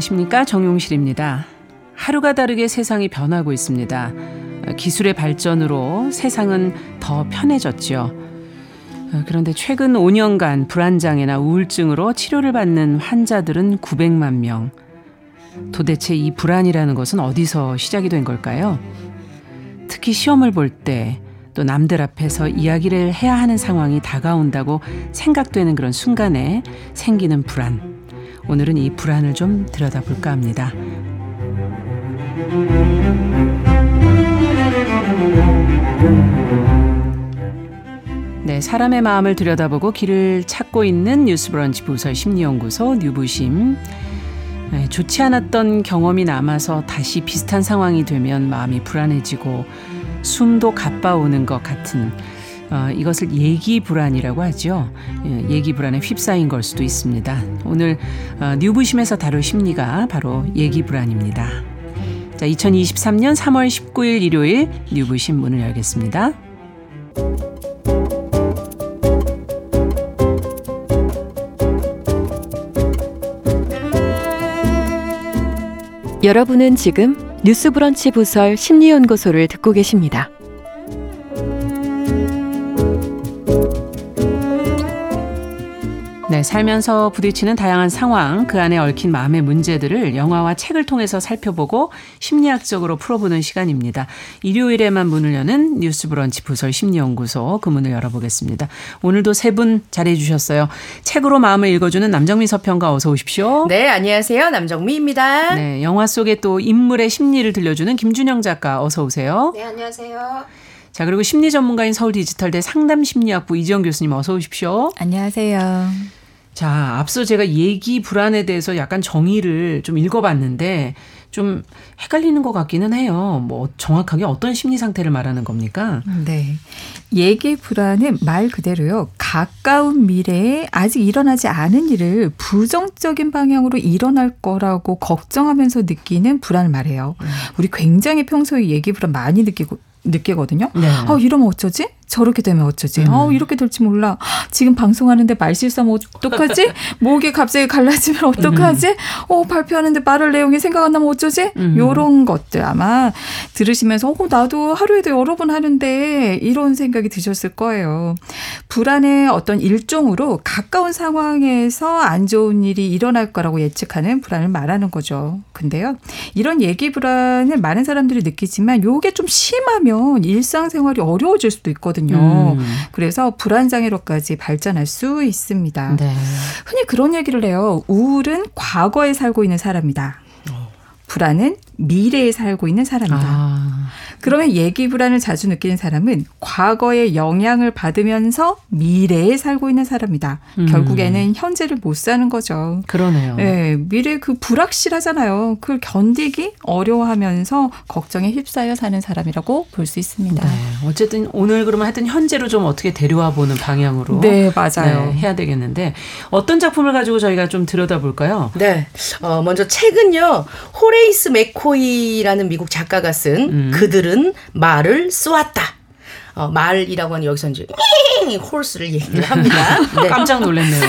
안녕하십니까 정용실입니다. 하루가 다르게 세상이 변하고 있습니다. 기술의 발전으로 세상은 더 편해졌죠. 그런데 최근 5년간 불안장애나 우울증으로 치료를 받는 환자들은 900만 명. 도대체 이 불안이라는 것은 어디서 시작이 된 걸까요? 특히 시험을 볼 때 또 남들 앞에서 이야기를 해야 하는 상황이 다가온다고 생각되는 그런 순간에 생기는 불안. 오늘은 이 불안을 좀 들여다볼까 합니다. 네, 사람의 마음을 들여다보고 길을 찾고 있는 뉴스브런치 부설 심리연구소 뉴부심. 네, 좋지 않았던 경험이 남아서 다시 비슷한 상황이 되면 마음이 불안해지고 숨도 가빠오는 것 같은 어, 이것을 예기 불안이라고 하죠. 예, 예기 불안에 휩싸인 걸 수도 있습니다. 오늘 어, 뉴부심에서 다룰 심리가 바로 예기 불안입니다. 자, 2023년 3월 19일 일요일 뉴부심 문을 열겠습니다. 여러분은 지금 뉴스브런치 부설 심리연구소를 듣고 계십니다. 네, 살면서 부딪히는 다양한 상황, 그 안에 얽힌 마음의 문제들을 영화와 책을 통해서 살펴보고 심리학적으로 풀어보는 시간입니다. 일요일에만 문을 여는 뉴스 브런치 부설 심리연구소 그 문을 열어보겠습니다. 오늘도 세 분 잘해주셨어요. 책으로 마음을 읽어주는 남정미 서평가 어서 오십시오. 네, 안녕하세요. 남정미입니다. 네, 영화 속에 또 인물의 심리를 들려주는 김준영 작가 어서 오세요. 네, 안녕하세요. 자, 그리고 심리 전문가인 서울 디지털대 상담 심리학부 이지영 교수님 어서 오십시오. 안녕하세요. 자, 앞서 제가 얘기 불안에 대해서 약간 정의를 좀 읽어봤는데 좀 헷갈리는 것 같기는 해요. 뭐 정확하게 어떤 심리 상태를 말하는 겁니까? 네. 얘기 불안은 말 그대로요. 가까운 미래에 아직 일어나지 않은 일을 부정적인 방향으로 일어날 거라고 걱정하면서 느끼는 불안을 말해요. 음. 우리 굉장히 평소에 얘기 불안 많이 느끼고 느끼거든요. 네. 어, 이러면 어쩌지? 저렇게 되면 어쩌지? 음. 어, 이렇게 될지 몰라. 지금 방송하는데 말 실수하면 어떡하지? 목이 갑자기 갈라지면 어떡하지? 음. 어, 발표하는데 말할 내용이 생각 안 나면 어쩌지? 음. 요런 것들 아마 들으시면서 어, 나도 하루에도 여러 번 하는데 이런 생각이 드셨을 거예요. 불안의 어떤 일종으로 가까운 상황에서 안 좋은 일이 일어날 거라고 예측하는 불안을 말하는 거죠. 근데요. 이런 얘기 불안을 많은 사람들이 느끼지만 요게 좀 심하면 일상생활이 어려워질 수도 있거든요. 있거든요. 음. 그래서 불안 장애로까지 발전할 수 있습니다. 네. 흔히 그런 얘기를 해요. 우울은 과거에 살고 있는 사람이다. 어. 불안은 미래에 살고 있는 사람이다. 아. 그러면 얘기 불안을 자주 느끼는 사람은 과거의 영향을 받으면서 미래에 살고 있는 사람이다. 음. 결국에는 현재를 못 사는 거죠. 그러네요. 네, 미래 그 불확실하잖아요. 그걸 견디기 어려워하면서 걱정에 휩싸여 사는 사람이라고 볼 수 있습니다. 네, 어쨌든 오늘 그러면 하여튼 현재로 좀 어떻게 데려와 보는 방향으로 네, 맞아요. 네, 해야 되겠는데 어떤 작품을 가지고 저희가 좀 들여다볼까요? 네. 어, 먼저 책은요. 호레이스 맥코 이라는 미국 작가가 쓴 음. 그들은 그들은 말을 쏘았다. 어, 말이라고 하는 여기서 이제 Horses를 얘기를 합니다. 네. 깜짝 놀랐네요.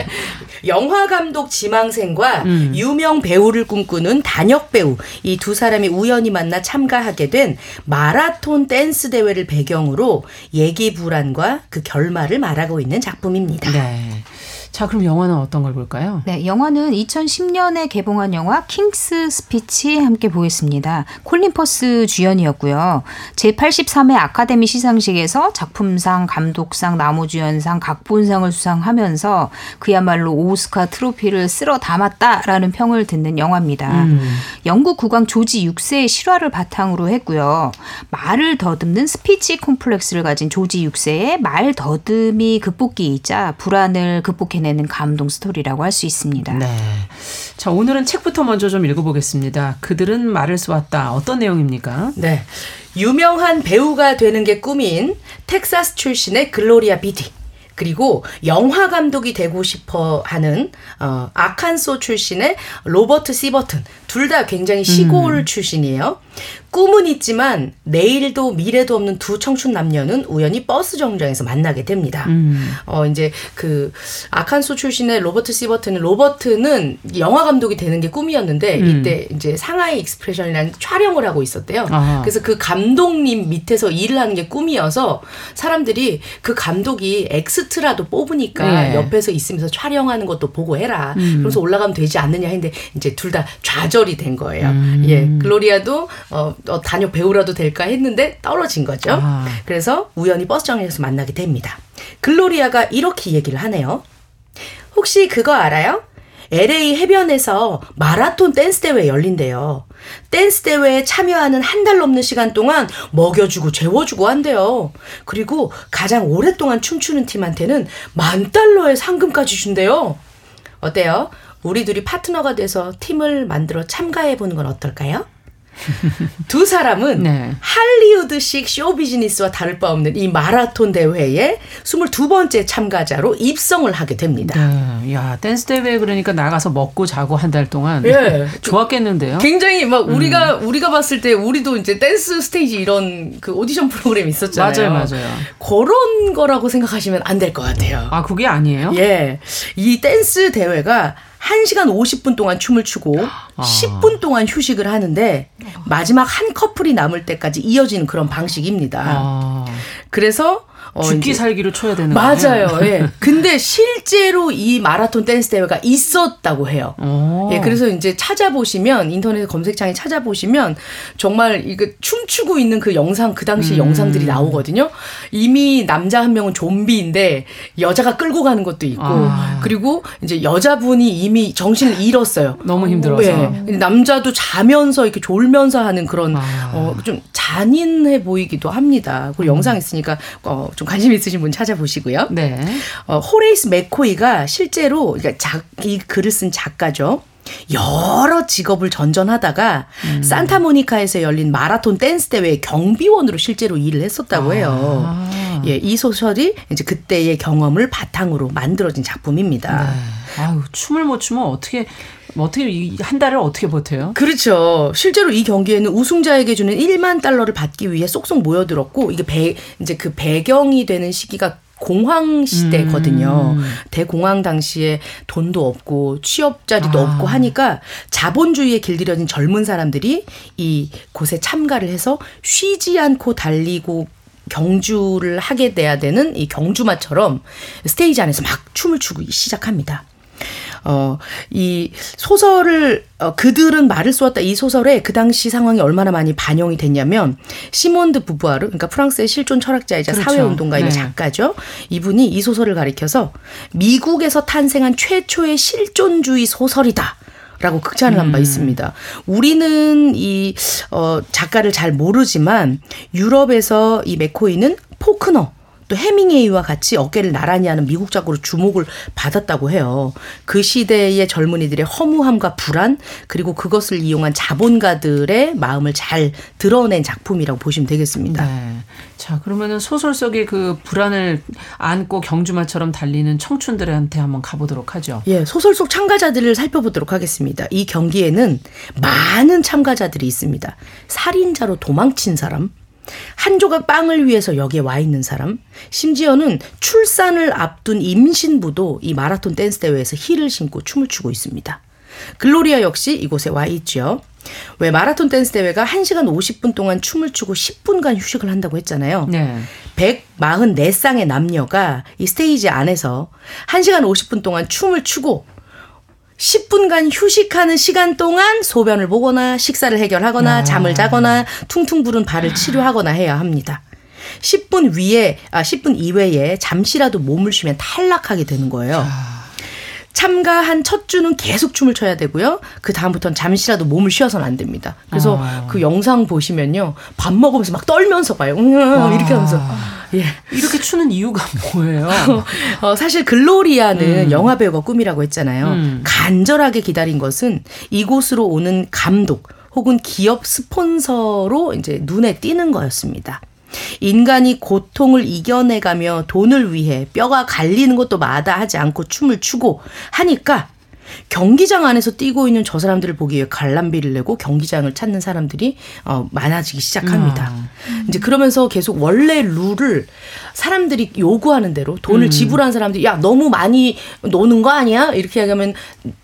영화 감독 지망생과 음. 유명 배우를 꿈꾸는 단역 배우 이 두 사람이 우연히 만나 참가하게 된 마라톤 댄스 대회를 배경으로 예기 불안과 그 결말을 말하고 있는 작품입니다. 네. 자, 그럼 영화는 어떤 걸 볼까요? 네, 영화는 2010년에 개봉한 영화 King's Speech 함께 보겠습니다. 콜린 퍼스 주연이었고요. 제83회 아카데미 시상식에서 작품상, 감독상, 남우주연상, 각본상을 수상하면서 그야말로 오스카 트로피를 쓸어 담았다라는 평을 듣는 영화입니다. 음. 영국 국왕 조지 6세의 실화를 바탕으로 했고요. 말을 더듬는 스피치 콤플렉스를 가진 조지 6세의 말 더듬이 극복기이자 불안을 극복해 낸 내는 감동 스토리라고 할 수 있습니다. 네. 자, 오늘은 책부터 먼저 좀 읽어보겠습니다. 그들은 말을 쏘았다. 어떤 내용입니까? 네. 유명한 배우가 되는 게 꿈인 텍사스 출신의 글로리아 비디. 그리고 영화 감독이 되고 싶어 하는 어, 아칸소 출신의 로버트 시버튼 둘 다 굉장히 시골 음. 출신이에요. 꿈은 있지만 내일도 미래도 없는 두 청춘 남녀는 우연히 버스 정류장에서 만나게 됩니다. 음. 어 이제 그 아칸소 출신의 로버트 시버트는 로버트는 영화 감독이 되는 게 꿈이었는데 음. 이때 이제 상하이 익스프레스라는 촬영을 하고 있었대요. 아하. 그래서 그 감독님 밑에서 일을 하는 게 꿈이어서 사람들이 그 감독이 엑스트라도 뽑으니까 예. 옆에서 있으면서 촬영하는 것도 보고 해라. 음. 그래서 올라가면 되지 않느냐 했는데 이제 둘 다 좌절이 된 거예요. 음. 예, 글로리아도 어, 어, 단역 배우라도 될까 했는데 떨어진 거죠. 아. 그래서 우연히 버스 정류장에서 만나게 됩니다. 글로리아가 이렇게 얘기를 하네요. 혹시 그거 알아요? LA 해변에서 마라톤 댄스 대회 열린대요. 댄스 대회에 참여하는 한 달 넘는 시간 동안 먹여주고 재워주고 한대요. 그리고 가장 오랫동안 춤추는 팀한테는 만 달러의 상금까지 준대요. 어때요? 우리 둘이 파트너가 돼서 팀을 만들어 참가해 보는 건 어떨까요? 두 사람은 네. 할리우드식 쇼 비즈니스와 다를 바 없는 이 마라톤 대회에 22번째 참가자로 입성을 하게 됩니다. 네. 야, 댄스 대회 그러니까 나가서 먹고 자고 한 달 동안 예. 좋았겠는데요. 굉장히 막 우리가 우리가 봤을 때 우리도 이제 댄스 스테이지 이런 그 오디션 프로그램 있었잖아요. 맞아요, 맞아요. 그런 거라고 생각하시면 안 될 것 같아요. 아, 그게 아니에요? 예. 이 댄스 대회가 1시간 50분 동안 춤을 추고 아. 10분 동안 휴식을 하는데 마지막 한 커플이 남을 때까지 이어지는 그런 방식입니다. 아, 그래서 어, 죽기 살기로 쳐야 되는 맞아요. 거예요. 예. 근데 실제로 이 마라톤 댄스 대회가 있었다고 해요. 오. 예, 그래서 이제 찾아보시면 인터넷 검색창에 찾아보시면 정말 이거 춤추고 있는 그 영상 그 당시 음. 영상들이 나오거든요. 이미 남자 한 명은 좀비인데 여자가 끌고 가는 것도 있고 아. 그리고 이제 여자분이 이미 정신을 잃었어요. 너무 힘들어서. 예. 남자도 자면서 이렇게 졸면서 하는 그런 아. 어, 좀 잔인해 보이기도 합니다. 그리고 영상 있으니까 어, 좀 관심 있으신 분 찾아보시고요. 네. 어, 호레이스 맥코이가 실제로 그러니까 작, 이 글을 쓴 작가죠. 여러 직업을 전전하다가 음. 산타모니카에서 열린 마라톤 댄스 대회 경비원으로 실제로 일을 했었다고 해요. 아. 예, 이 소설이 이제 그때의 경험을 바탕으로 만들어진 작품입니다. 네. 아유, 춤을 못 추면 어떻게 어떻게 이 한 달을 어떻게 버텨요? 그렇죠. 실제로 이 경기에는 우승자에게 주는 1만 달러를 받기 위해 쏙쏙 모여들었고 이게 배 이제 그 배경이 되는 시기가 공황 시대거든요. 음. 대공황 당시에 돈도 없고 취업 자리도 아. 없고 하니까 자본주의에 길들여진 젊은 사람들이 이 곳에 참가를 해서 쉬지 않고 달리고 경주를 하게 돼야 되는 이 경주마처럼 스테이지 안에서 막 춤을 추고 시작합니다. 어, 이 소설을, 어, 그들은 말을 쏘았다 이 소설에 그 당시 상황이 얼마나 많이 반영이 됐냐면, 시몬드 부부아르, 그러니까 프랑스의 실존 철학자이자 그렇죠. 사회운동가이자 네. 작가죠. 이분이 이 소설을 가리켜서 미국에서 탄생한 최초의 실존주의 소설이다. 라고 극찬을 한 바 있습니다. 우리는 이, 어, 작가를 잘 모르지만 유럽에서 이 맥코이는 포크너, 또 해밍웨이와 같이 어깨를 나란히 하는 미국 작가로 주목을 받았다고 해요. 그 시대의 젊은이들의 허무함과 불안 그리고 그것을 이용한 자본가들의 마음을 잘 드러낸 작품이라고 보시면 되겠습니다. 네. 자, 그러면은 소설 속의 그 불안을 안고 경주마처럼 달리는 청춘들한테 한번 가보도록 하죠. 예, 소설 속 참가자들을 살펴보도록 하겠습니다. 이 경기에는 많은 참가자들이 있습니다. 살인자로 도망친 사람, 한 조각 빵을 위해서 여기에 와 있는 사람, 심지어는 출산을 앞둔 임신부도 이 마라톤 댄스 대회에서 힐을 신고 춤을 추고 있습니다. 글로리아 역시 이곳에 와 있죠. 왜 마라톤 댄스 대회가 1시간 50분 동안 춤을 추고 10분간 휴식을 한다고 했잖아요. 네. 144쌍의 남녀가 이 스테이지 안에서 1시간 50분 동안 춤을 추고 10분간 휴식하는 시간 동안 소변을 보거나 식사를 해결하거나 잠을 자거나 퉁퉁 부른 발을 치료하거나 해야 합니다. 10분 위에 아 10분 이외에 잠시라도 몸을 쉬면 탈락하게 되는 거예요. 참가한 첫 주는 계속 춤을 춰야 되고요. 그 다음부터는 잠시라도 몸을 쉬어서는 안 됩니다. 그래서 아. 그 영상 보시면요, 밥 먹으면서 막 떨면서 봐요. 음, 이렇게 하면서 예. 이렇게 추는 이유가 뭐예요? 어, 사실 글로리아는 영화 배우가 꿈이라고 했잖아요. 음. 간절하게 기다린 것은 이곳으로 오는 감독 혹은 기업 스폰서로 이제 눈에 띄는 거였습니다. 인간이 고통을 이겨내가며 돈을 위해 뼈가 갈리는 것도 마다하지 않고 춤을 추고 하니까 경기장 안에서 뛰고 있는 저 사람들을 보기 위해 관람비를 내고 경기장을 찾는 사람들이 어, 많아지기 시작합니다. 음. 이제 그러면서 계속 원래 룰을 사람들이 요구하는 대로 돈을 음. 지불한 사람들이 야 너무 많이 노는 거 아니야? 이렇게 하면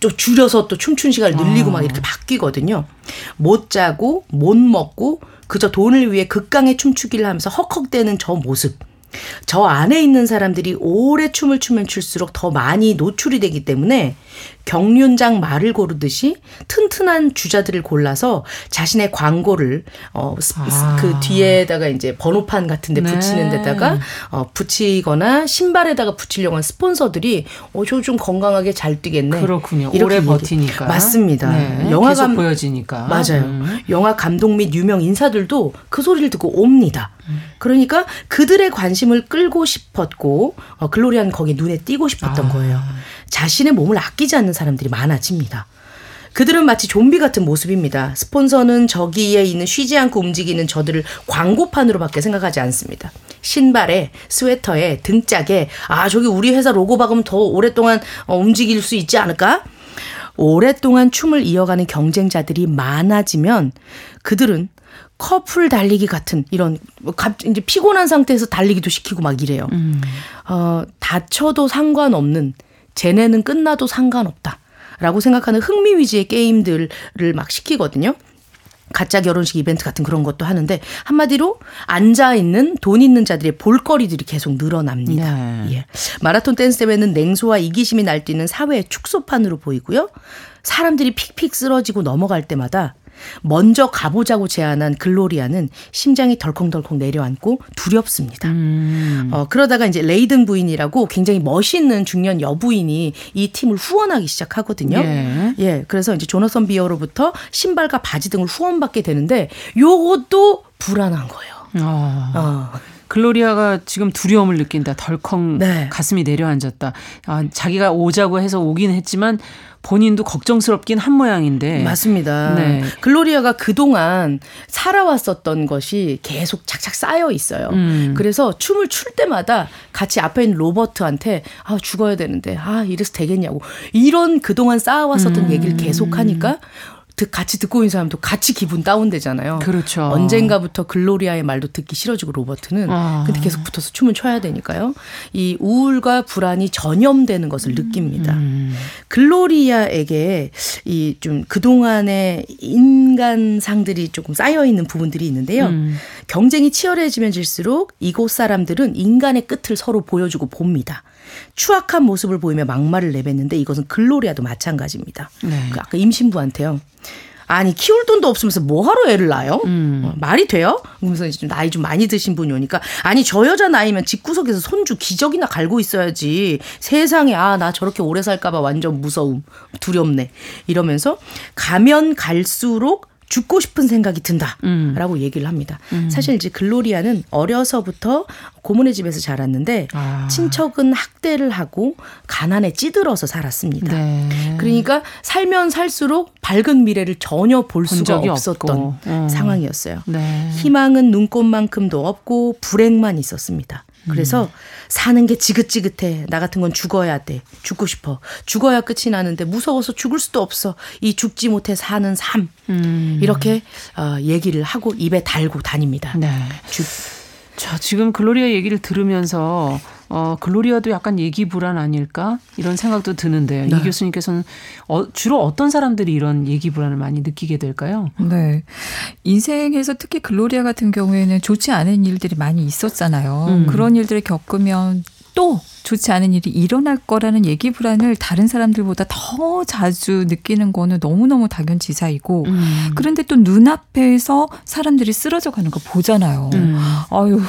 또 줄여서 또 춤추는 시간을 늘리고 아. 막 이렇게 바뀌거든요. 못 자고 못 먹고 그저 돈을 위해 극강의 춤추기를 하면서 헉헉대는 저 모습. 저 안에 있는 사람들이 오래 춤을 추면 출수록 더 많이 노출이 되기 때문에 경륜장 말을 고르듯이 튼튼한 주자들을 골라서 자신의 광고를 어, 아. 그 뒤에다가 이제 번호판 같은 데 네. 붙이는 데다가 어, 붙이거나 신발에다가 붙이려고 하는 스폰서들이 어, 저 좀 건강하게 잘 뛰겠네. 그렇군요. 오래 버티니까. 맞습니다. 네. 영화가 보여지니까. 맞아요. 음. 영화 감독 및 유명 인사들도 그 소리를 듣고 옵니다. 음. 그러니까 그들의 관심을 끌고 싶었고 어, 글로리안 거기 눈에 띄고 싶었던 아. 거예요. 자신의 몸을 아끼지 않는 사람들이 많아집니다. 그들은 마치 좀비 같은 모습입니다. 스폰서는 저기에 있는 쉬지 않고 움직이는 저들을 광고판으로밖에 생각하지 않습니다. 신발에, 스웨터에, 등짝에, 아, 저기 우리 회사 로고 박으면 더 오랫동안 어, 움직일 수 있지 않을까? 오랫동안 춤을 이어가는 경쟁자들이 많아지면 그들은 커플 달리기 같은 이런 뭐 이제 피곤한 상태에서 달리기도 시키고 막 이래요. 음. 어, 다쳐도 상관없는 쟤네는 끝나도 상관없다. 라고 생각하는 흥미 위주의 게임들을 막 시키거든요. 가짜 결혼식 이벤트 같은 그런 것도 하는데 한마디로 앉아 있는 돈 있는 자들의 볼거리들이 계속 늘어납니다. 네. 예. 마라톤 댄스 대회는 냉소와 이기심이 날뛰는 사회의 축소판으로 보이고요. 사람들이 픽픽 쓰러지고 넘어갈 때마다 먼저 가보자고 제안한 글로리아는 심장이 덜컹덜컹 내려앉고 두렵습니다. 음. 어, 그러다가 이제 레이든 부인이라고 굉장히 멋있는 중년 여부인이 이 팀을 후원하기 시작하거든요. 예. 예 그래서 이제 조너선 비어로부터 신발과 바지 등을 후원받게 되는데 요것도 불안한 거예요. 어. 어. 글로리아가 지금 두려움을 느낀다. 덜컹 네. 가슴이 내려앉았다. 아, 자기가 오자고 해서 오긴 했지만 본인도 걱정스럽긴 한 모양인데. 맞습니다. 네. 글로리아가 그동안 살아왔었던 것이 계속 착착 쌓여 있어요. 음. 그래서 춤을 출 때마다 같이 앞에 있는 로버트한테 아, 죽어야 되는데 아, 이래서 되겠냐고. 이런 그동안 쌓아왔었던 음. 얘기를 계속 하니까 같이 듣고 있는 사람도 같이 기분 다운되잖아요. 그렇죠. 언젠가부터 글로리아의 말도 듣기 싫어지고 로버트는 아. 근데 계속 붙어서 춤을 춰야 되니까요. 이 우울과 불안이 전염되는 것을 느낍니다. 음. 글로리아에게 이 좀 그동안의 인간상들이 조금 쌓여 있는 부분들이 있는데요. 음. 경쟁이 치열해지면 질수록 이곳 사람들은 인간의 끝을 서로 보여주고 봅니다. 추악한 모습을 보이며 막말을 내뱉는데 이것은 글로리아도 마찬가지입니다. 네. 그 아까 임신부한테요. 아니 키울 돈도 없으면서 뭐하러 애를 낳아요? 음. 어, 말이 돼요? 그러면서 이제 좀 나이 좀 많이 드신 분이 오니까 아니 저 여자 나이면 집구석에서 손주 기저귀나 갈고 있어야지 세상에 아 나 저렇게 오래 살까봐 완전 무서움 두렵네 이러면서 가면 갈수록 죽고 싶은 생각이 든다라고 음. 얘기를 합니다. 음. 사실 이제 글로리아는 어려서부터 고모네 집에서 자랐는데 아. 친척은 학대를 하고 가난에 찌들어서 살았습니다. 네. 그러니까 살면 살수록 밝은 미래를 전혀 볼 수가 없었던 어. 상황이었어요. 네. 희망은 눈꽃만큼도 없고 불행만 있었습니다. 그래서 음. 사는 게 지긋지긋해. 나 같은 건 죽어야 돼. 죽고 싶어. 죽어야 끝이 나는데 무서워서 죽을 수도 없어. 이 죽지 못해 사는 삶. 음. 이렇게 어, 얘기를 하고 입에 달고 다닙니다. 네. 죽. 자, 지금 글로리아 얘기를 들으면서 어, 글로리아도 약간 얘기 불안 아닐까? 이런 생각도 드는데 네. 이 교수님께서는 어, 주로 어떤 사람들이 이런 얘기 불안을 많이 느끼게 될까요? 네. 인생에서 특히 글로리아 같은 경우에는 좋지 않은 일들이 많이 있었잖아요. 음. 그런 일들을 겪으면 또 좋지 않은 일이 일어날 거라는 얘기 불안을 다른 사람들보다 더 자주 느끼는 거는 너무너무 당연지사이고 음. 그런데 또 눈앞에서 사람들이 쓰러져 가는 거 보잖아요. 음. 아유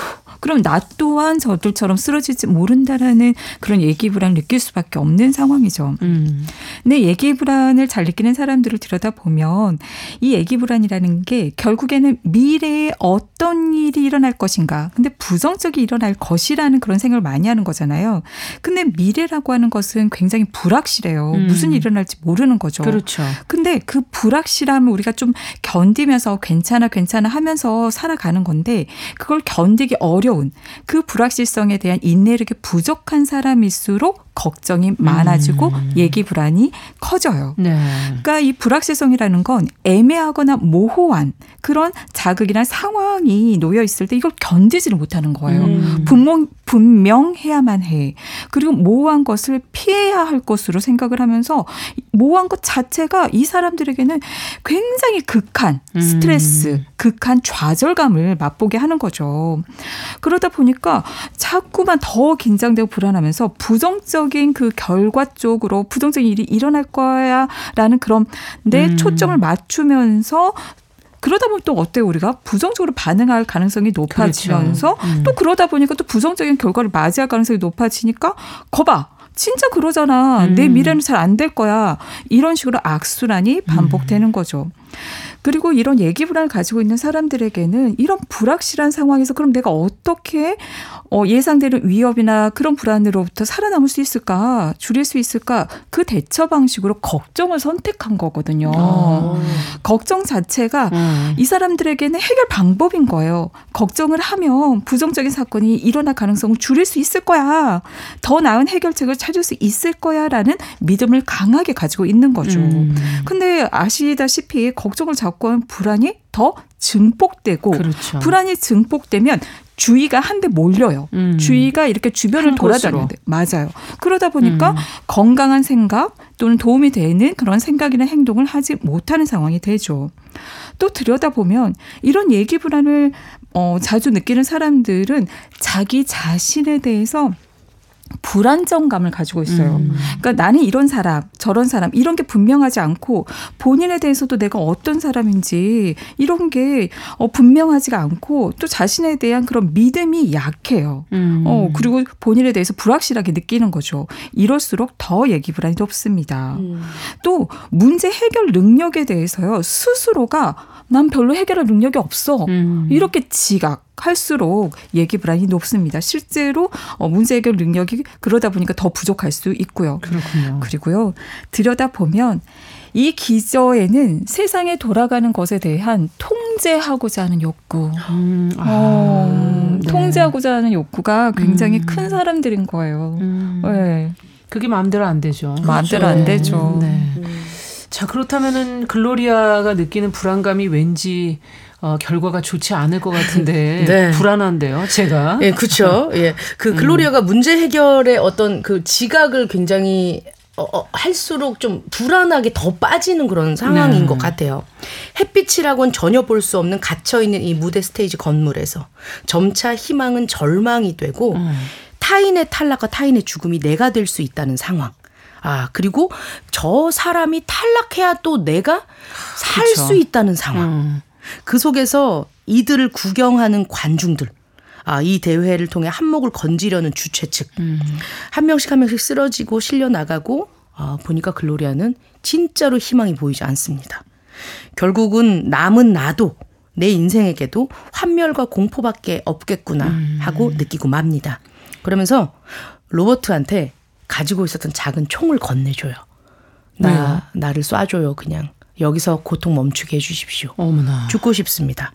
그럼 나 또한 저들처럼 쓰러질지 모른다라는 그런 얘기 불안을 느낄 수밖에 없는 상황이죠. 음. 근데 얘기 불안을 잘 느끼는 사람들을 들여다보면 이 얘기 불안이라는 게 결국에는 미래에 어떤 일이 일어날 것인가. 근데 부정적이 일어날 것이라는 그런 생각을 많이 하는 거잖아요. 근데 미래라고 하는 것은 굉장히 불확실해요. 음. 무슨 일이 일어날지 모르는 거죠. 그렇죠. 근데 그 불확실함을 우리가 좀 견디면서 괜찮아 괜찮아 하면서 살아가는 건데 그걸 견디기 어려워 어려운 그 불확실성에 대한 인내력이 부족한 사람일수록 걱정이 많아지고 음. 얘기 불안이 커져요. 네. 그러니까 이 불확실성이라는 건 애매하거나 모호한 그런 자극이나 상황이 놓여 있을 때 이걸 견디지를 못하는 거예요. 음. 분명 분명해야만 해. 그리고 모호한 것을 피해야 할 것으로 생각을 하면서 모호한 것 자체가 이 사람들에게는 굉장히 극한 스트레스, 음. 극한 좌절감을 맛보게 하는 거죠. 그러다 보니까 자꾸만 더 긴장되고 불안하면서 부정적 인 그 결과 쪽으로 부정적인 일이 일어날 거야라는 그런 내 음. 초점을 맞추면서 그러다 보면 또 어때요? 우리가 부정적으로 반응할 가능성이 높아지면서 그렇죠. 음. 또 그러다 보니까 또 부정적인 결과를 맞이할 가능성이 높아지니까 거봐. 진짜 그러잖아. 음. 내 미래는 잘 안 될 거야. 이런 식으로 악순환이 반복되는 음. 거죠. 그리고 이런 얘기 불안을 가지고 있는 사람들에게는 이런 불확실한 상황에서 그럼 내가 어떻게 어, 예상되는 위협이나 그런 불안으로부터 살아남을 수 있을까, 줄일 수 있을까, 그 대처 방식으로 걱정을 선택한 거거든요. 어. 걱정 자체가 음. 이 사람들에게는 해결 방법인 거예요. 걱정을 하면 부정적인 사건이 일어날 가능성을 줄일 수 있을 거야. 더 나은 해결책을 찾을 수 있을 거야. 라는 믿음을 강하게 가지고 있는 거죠. 음. 근데 아시다시피 걱정을 잡고 하면 불안이 더 증폭되고 그렇죠. 불안이 증폭되면 주의가 한데 몰려요. 음. 주의가 이렇게 주변을 돌아다니는데 맞아요. 그러다 보니까 음. 건강한 생각 또는 도움이 되는 그런 생각이나 행동을 하지 못하는 상황이 되죠. 또 들여다보면 이런 얘기 불안을 어, 자주 느끼는 사람들은 자기 자신에 대해서 불안정감을 가지고 있어요. 음. 그러니까 나는 이런 사람, 저런 사람, 이런 게 분명하지 않고 본인에 대해서도 내가 어떤 사람인지 이런 게 어, 분명하지가 않고 또 자신에 대한 그런 믿음이 약해요. 음. 어, 그리고 본인에 대해서 불확실하게 느끼는 거죠. 이럴수록 더 얘기 불안이 높습니다. 음. 또 문제 해결 능력에 대해서요, 스스로가 난 별로 해결할 능력이 없어. 음. 이렇게 지각. 할수록 얘기 불안이 높습니다. 실제로 어, 문제 해결 능력이 그러다 보니까 더 부족할 수 있고요. 그렇군요. 그리고요 들여다 보면 이 기저에는 세상에 돌아가는 것에 대한 통제하고자 하는 욕구, 음, 아, 어, 네. 통제하고자 하는 욕구가 굉장히 음. 큰 사람들인 거예요. 음. 네. 그게 마음대로 안 되죠. 마음대로 그렇죠. 안 되죠. 네. 자 그렇다면은 글로리아가 느끼는 불안감이 왠지 어, 결과가 좋지 않을 것 같은데 네. 불안한데요, 제가. 예, 그렇죠. 예, 그 음. 글로리아가 음. 문제 해결의 어떤 그 지각을 굉장히 어, 어, 할수록 좀 불안하게 더 빠지는 그런 상황인 네. 것 같아요. 햇빛이라고는 전혀 볼 수 없는 갇혀 있는 이 무대 스테이지 건물에서 점차 희망은 절망이 되고 음. 타인의 탈락과 타인의 죽음이 내가 될 수 있다는 상황. 아, 그리고 저 사람이 탈락해야 또 내가 살수 그렇죠. 있다는 상황. 음. 그 속에서 이들을 구경하는 관중들. 아, 이 대회를 통해 한몫을 건지려는 주최 측. 음. 한 명씩 한 명씩 쓰러지고 실려 나가고 아, 보니까 글로리아는 진짜로 희망이 보이지 않습니다. 결국은 남은 나도 내 인생에게도 환멸과 공포밖에 없겠구나 음. 하고 음. 느끼고 맙니다. 그러면서 로버트한테 가지고 있었던 작은 총을 건네줘요. 나, 왜요? 나를 쏴줘요, 그냥. 여기서 고통 멈추게 해주십시오. 어머나. 죽고 싶습니다.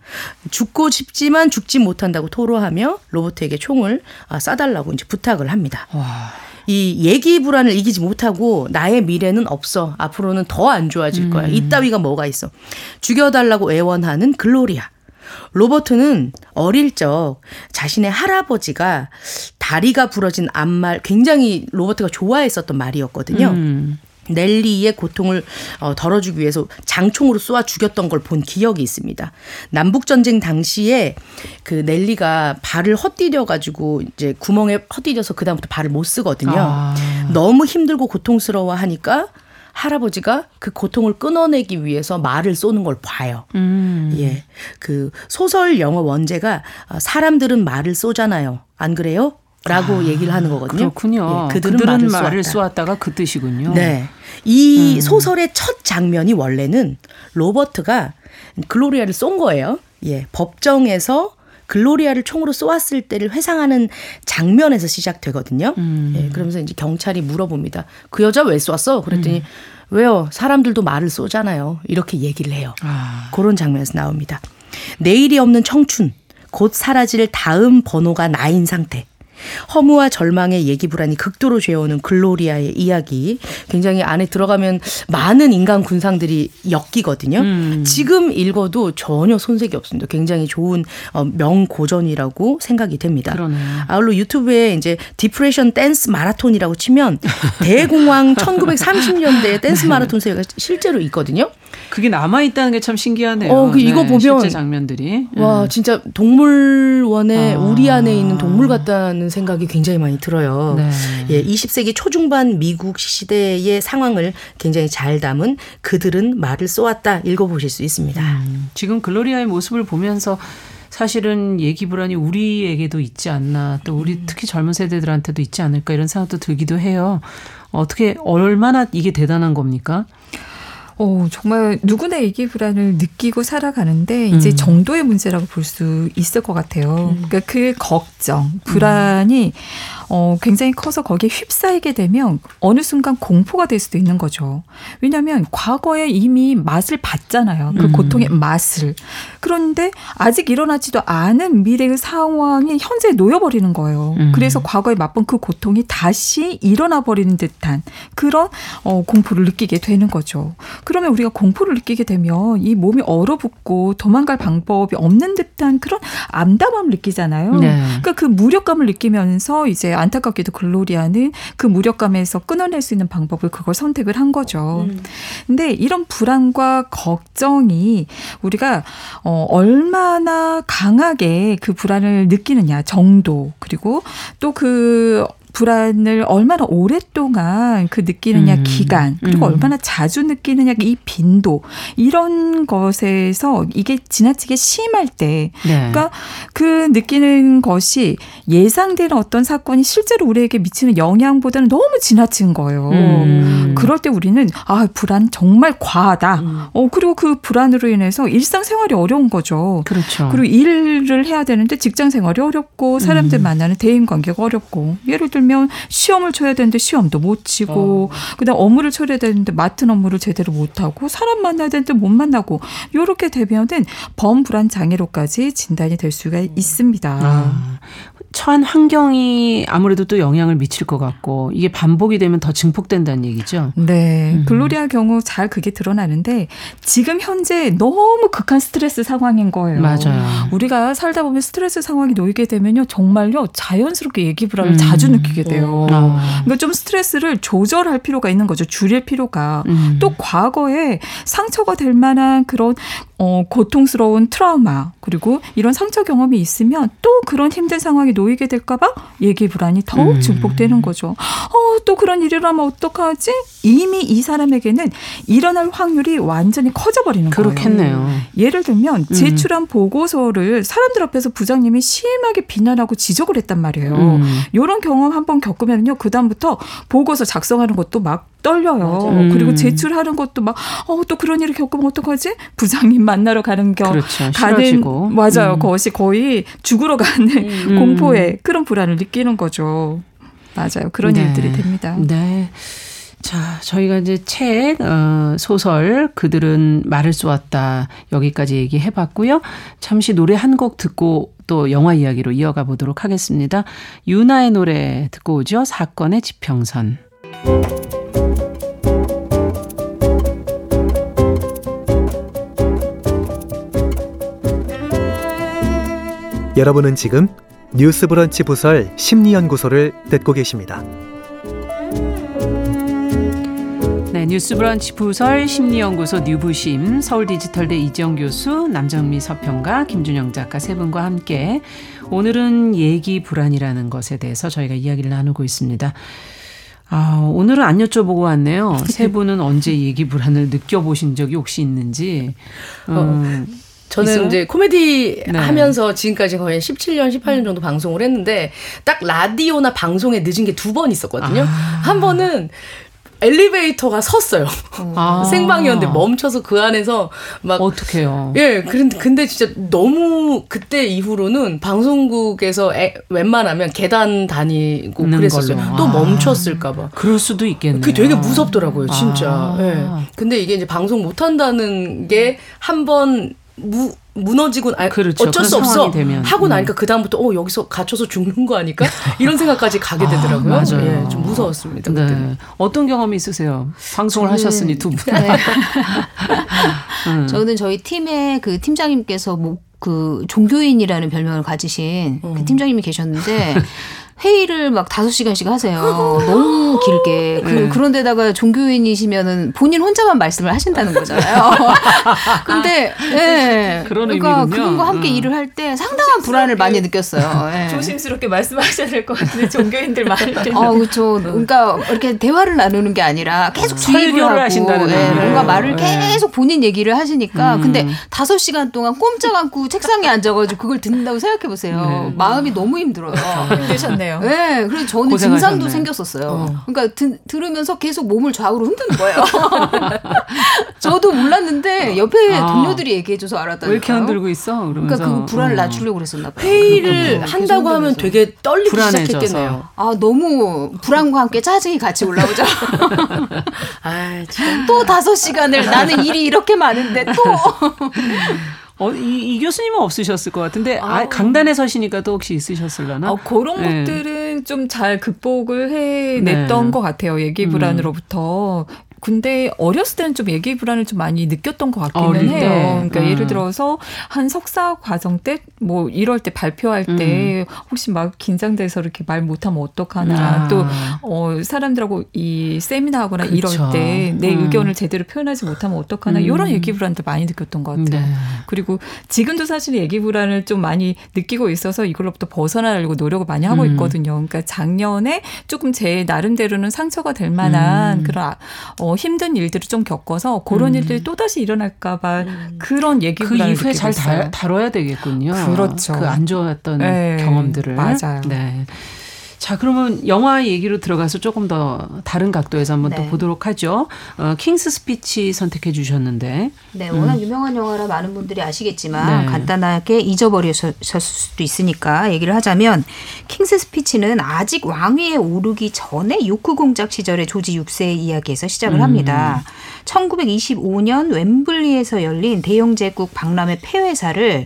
죽고 싶지만 죽지 못한다고 토로하며 로버트에게 총을 아, 쏴달라고 이제 부탁을 합니다. 와. 이 얘기 불안을 이기지 못하고 나의 미래는 없어. 앞으로는 더 안 좋아질 거야. 음. 이따위가 뭐가 있어. 죽여달라고 애원하는 글로리아. 로버트는 어릴 적 자신의 할아버지가 다리가 부러진 암말 굉장히 로버트가 좋아했었던 말이었거든요. 음. 넬리의 고통을 어, 덜어주기 위해서 장총으로 쏘아 죽였던 걸 본 기억이 있습니다. 남북 전쟁 당시에 그 넬리가 발을 헛디뎌 가지고 이제 구멍에 헛디뎌서 그 다음부터 발을 못 쓰거든요. 아. 너무 힘들고 고통스러워 하니까 할아버지가 그 고통을 끊어내기 위해서 말을 쏘는 걸 봐요. 음. 예. 그 소설 영어 원제가 어, 사람들은 말을 쏘잖아요. 안 그래요? 라고 아, 얘기를 하는 거거든요. 그렇군요. 예, 그들은, 그들은 말을, 말을 쏘았다. 가 그 뜻이군요. 네. 이 음. 소설의 첫 장면이 원래는 로버트가 글로리아를 쏜 거예요. 예. 법정에서 글로리아를 총으로 쏘았을 때를 회상하는 장면에서 시작되거든요. 음. 예. 그러면서 이제 경찰이 물어봅니다. 그 여자 왜 쏘았어? 그랬더니 음. 왜요? 사람들도 말을 쏘잖아요. 이렇게 얘기를 해요. 아. 그런 장면에서 나옵니다. 내일이 없는 청춘. 곧 사라질 다음 번호가 나인 상태. 허무와 절망의 얘기 불안이 극도로 죄어오는 글로리아의 이야기. 굉장히 안에 들어가면 많은 인간 군상들이 엮이거든요. 음. 지금 읽어도 전혀 손색이 없습니다. 굉장히 좋은 어, 명고전이라고 생각이 됩니다. 그러네요. 아울러 유튜브에 이제 Depression Dance Marathon이라고 치면 대공황 1930년대 댄스 마라톤 세가 실제로 있거든요. 그게 남아 있다는 게 참 신기하네요. 어, 그 이거 네, 보면 실제 장면들이 와 음. 진짜 동물원에 아. 우리 안에 있는 동물 같다는 생각이 굉장히 많이 들어요. 네. 예, 20세기 초중반 미국 시대의 상황을 굉장히 잘 담은 그들은 말을 쏘았다 읽어보실 수 있습니다. 음, 지금 글로리아의 모습을 보면서 사실은 얘기 불안이 우리에게도 있지 않나 또 우리 음. 특히 젊은 세대들한테도 있지 않을까 이런 생각도 들기도 해요. 어떻게 얼마나 이게 대단한 겁니까? 어, 정말 누구나 얘기 불안을 느끼고 살아가는데 이제 음. 정도의 문제라고 볼 수 있을 것 같아요. 음. 그러니까 그 걱정, 불안이 음. 어, 굉장히 커서 거기에 휩싸이게 되면 어느 순간 공포가 될 수도 있는 거죠. 왜냐하면 과거에 이미 맛을 봤잖아요. 그 음. 고통의 맛을. 그런데 아직 일어나지도 않은 미래의 상황이 현재 놓여버리는 거예요. 음. 그래서 과거에 맛본 그 고통이 다시 일어나 버리는 듯한 그런 어, 공포를 느끼게 되는 거죠. 그러면 우리가 공포를 느끼게 되면 이 몸이 얼어붙고 도망갈 방법이 없는 듯한 그런 암담함을 느끼잖아요. 네. 그러니까 그 무력감을 느끼면서 이제 안타깝게도 글로리아는 그 무력감에서 끊어낼 수 있는 방법을 그걸 선택을 한 거죠. 음. 근데 이런 불안과 걱정이 우리가 어 얼마나 강하게 그 불안을 느끼느냐 정도 그리고 또 그 불안을 얼마나 오랫동안 그 느끼느냐 음. 기간 그리고 음. 얼마나 자주 느끼느냐 이 빈도 이런 것에서 이게 지나치게 심할 때 네. 그러니까 그 느끼는 것이 예상되는 어떤 사건이 실제로 우리에게 미치는 영향보다는 너무 지나친 거예요. 음. 그럴 때 우리는 아 불안 정말 과하다. 음. 어 그리고 그 불안으로 인해서 일상 생활이 어려운 거죠. 그렇죠. 그리고 일을 해야 되는데 직장 생활이 어렵고 사람들 음. 만나는 대인 관계가 어렵고 예를 들면 들면 시험을 쳐야 되는데 시험도 못 치고 어. 그다음 업무를 처리해야 되는데 맡은 업무를 제대로 못 하고 사람 만나야 되는데 못 만나고 요렇게 되면은 범불안 장애로까지 진단이 될 수가 있습니다. 아. 처한 환경이 아무래도 또 영향을 미칠 것 같고 이게 반복이 되면 더 증폭된다는 얘기죠. 네. 음. 글로리아 경우 잘 그게 드러나는데 지금 현재 너무 극한 스트레스 상황인 거예요. 맞아요. 우리가 살다 보면 스트레스 상황이 놓이게 되면요. 정말요. 자연스럽게 얘기 불안을 음. 자주 느끼게 돼요. 어. 그러니까 좀 스트레스를 조절할 필요가 있는 거죠. 줄일 필요가. 음. 또 과거에 상처가 될 만한 그런 어, 고통스러운 트라우마 그리고 이런 상처 경험이 있으면 또 그런 힘든 상황이 놓이게 될까봐 얘기 불안이 더욱 음. 증폭되는 거죠. 어, 또 그런 일이 라면 어떡하지? 이미 이 사람에게는 일어날 확률이 완전히 커져버리는 거예요. 그렇겠네요. 예를 들면 음. 제출한 음. 보고서를 사람들 앞에서 부장님이 심하게 비난하고 지적을 했단 말이에요. 음. 이런 경험 한번 겪으면요. 그다음부터 보고서 작성하는 것도 막 떨려요. 음. 그리고 제출하는 것도 막, 어, 또 그런 일을 겪으면 어떡하지? 부장님 만나러 가는 겨. 그렇죠. 가는, 맞아요. 음. 그것이 거의 죽으러 가는 음. 공포에 그런 불안을 느끼는 거죠. 맞아요. 그런 네. 일들이 됩니다. 네. 자, 저희가 이제 책, 어, 소설, 그들은 말을 쏘았다. 여기까지 얘기해 봤고요. 잠시 노래 한 곡 듣고 또 영화 이야기로 이어가 보도록 하겠습니다. 유나의 노래 듣고 오죠. 사건의 지평선. 여러분은 지금 뉴스 브런치 부설 심리연구소를 듣고 계십니다. 네, 뉴스 브런치 부설 심리연구소 뉴부심 서울 디지털대 이지영 교수 남정미 서평가 김준영 작가 세 분과 함께 오늘은 얘기 불안이라는 것에 대해서 저희가 이야기를 나누고 있습니다. 아, 오늘은 안 여쭤보고 왔네요. 세 분은 언제 얘기 불안을 느껴보신 적이 혹시 있는지. 어, 음. 저는 있어요? 이제 코미디 네. 하면서 지금까지 거의 17년, 18년 정도 방송을 했는데 딱 라디오나 방송에 늦은 게 두 번 있었거든요. 아. 한 번은 엘리베이터가 섰어요. 아. 생방이었는데 멈춰서 그 안에서 막 어떡해요. 예, 그런데 근데 진짜 너무 그때 이후로는 방송국에서 애, 웬만하면 계단 다니고 그랬었어요. 걸로. 또 아. 멈췄을까 봐. 그럴 수도 있겠네요. 그게 되게 무섭더라고요, 진짜. 아. 예. 근데 이게 이제 방송 못 한다는 게 한번 무 무너지고 아, 그렇죠. 어쩔 수 없어 되면. 하고 음. 나니까 그 다음부터 어 여기서 갇혀서 죽는 거 아닐까 이런 생각까지 가게 되더라고요. 아, 맞아요. 예, 좀 무서웠습니다. 그때. 네. 어떤 경험이 있으세요? 방송을 저는- 하셨으니 두 분. 네. 음. 저는 저희 팀의 그 팀장님께서 뭐 그 종교인이라는 별명을 가지신 음. 그 팀장님이 계셨는데 회의를 막 다섯 시간씩 하세요. 너무 길게. 그, 네. 그런데다가 종교인이시면은 본인 혼자만 말씀을 하신다는 거잖아요. 근데, 예. 그런 그러니까 의미군요. 그분과 함께 음. 일을 할 때 상당한 불안을 많이 느꼈어요. 예. 조심스럽게 말씀하셔야 될 것 같은데 종교인들 말을 어, 그렇죠. 그러니까 이렇게 대화를 나누는 게 아니라 계속 주입을 설교를 하고 하신다는 예. 뭔가 말을 예. 계속 본인 얘기를 하시니까 음. 근데 다섯 시간 동안 꼼짝 않고 책상에 앉아가지고 그걸 듣는다고 생각해 보세요. 네. 마음이 너무 힘들어요. 힘드셨네요. 네, 그래서 저는 고생하셨네. 증상도 생겼었어요. 그러니까 드, 들으면서 계속 몸을 좌우로 흔드는 거예요. 저도 몰랐는데 옆에 아. 동료들이 얘기해줘서 알았다니까요. 왜 이렇게 흔들고 있어? 그러면서. 그러니까 그 불안을 어. 낮추려고 그랬었나 봐요. 회의를 계속 한다고 하면. 되게 떨리기 불안해져서. 시작했겠네요. 아 너무 불안과 함께 짜증이 같이 올라오죠. 아, 참. 또 다섯 시간을 나는 일이 이렇게 많은데 또 어, 이, 이 교수님은 없으셨을 것 같은데 아, 강단에 서시니까 또 혹시 있으셨을라나? 어, 그런 네. 것들은 좀 잘 극복을 해냈던 네. 것 같아요. 얘기 음. 불안으로부터. 근데 어렸을 때는 좀 얘기 불안을 좀 많이 느꼈던 것 같기는 어릴 해요. 때? 그러니까 음. 예를 들어서 한 석사 과정 때 뭐 이럴 때 발표할 때 혹시 막 긴장돼서 이렇게 말 못하면 어떡하나 아. 또 어, 사람들하고 이 세미나하거나 그쵸. 이럴 때내 음. 의견을 제대로 표현하지 못하면 어떡하나 음. 이런 얘기 불안도 많이 느꼈던 것 같아요. 네. 그리고 지금도 사실 얘기 불안을 좀 많이 느끼고 있어서 이걸로부터 벗어나려고 노력을 많이 하고 음. 있거든요. 그러니까 작년에 조금 제 나름대로는 상처가 될 만한 음. 그런 아- 어, 힘든 일들을 좀 겪어서 그런 음. 일들이 또 다시 일어날까봐 그런 얘기 그 이후에 잘 있어요. 다, 다뤄야 되겠군요. 그렇죠. 그 안 좋았던 네, 경험들을. 맞아요. 네. 자, 그러면 영화 얘기로 들어가서 조금 더 다른 각도에서 한번 또 네. 보도록 하죠. 어, 킹스 스피치 선택해 주셨는데. 네, 워낙 유명한 영화라 많은 분들이 아시겠지만 음. 네. 간단하게 잊어버리셨을 수도 있으니까 얘기를 하자면 킹스 스피치는 아직 왕위에 오르기 전에 요크 공작 시절의 조지 6세의 이야기에서 시작을 음. 합니다. 1925년 웸블리에서 열린 대영 제국 박람회 폐회사를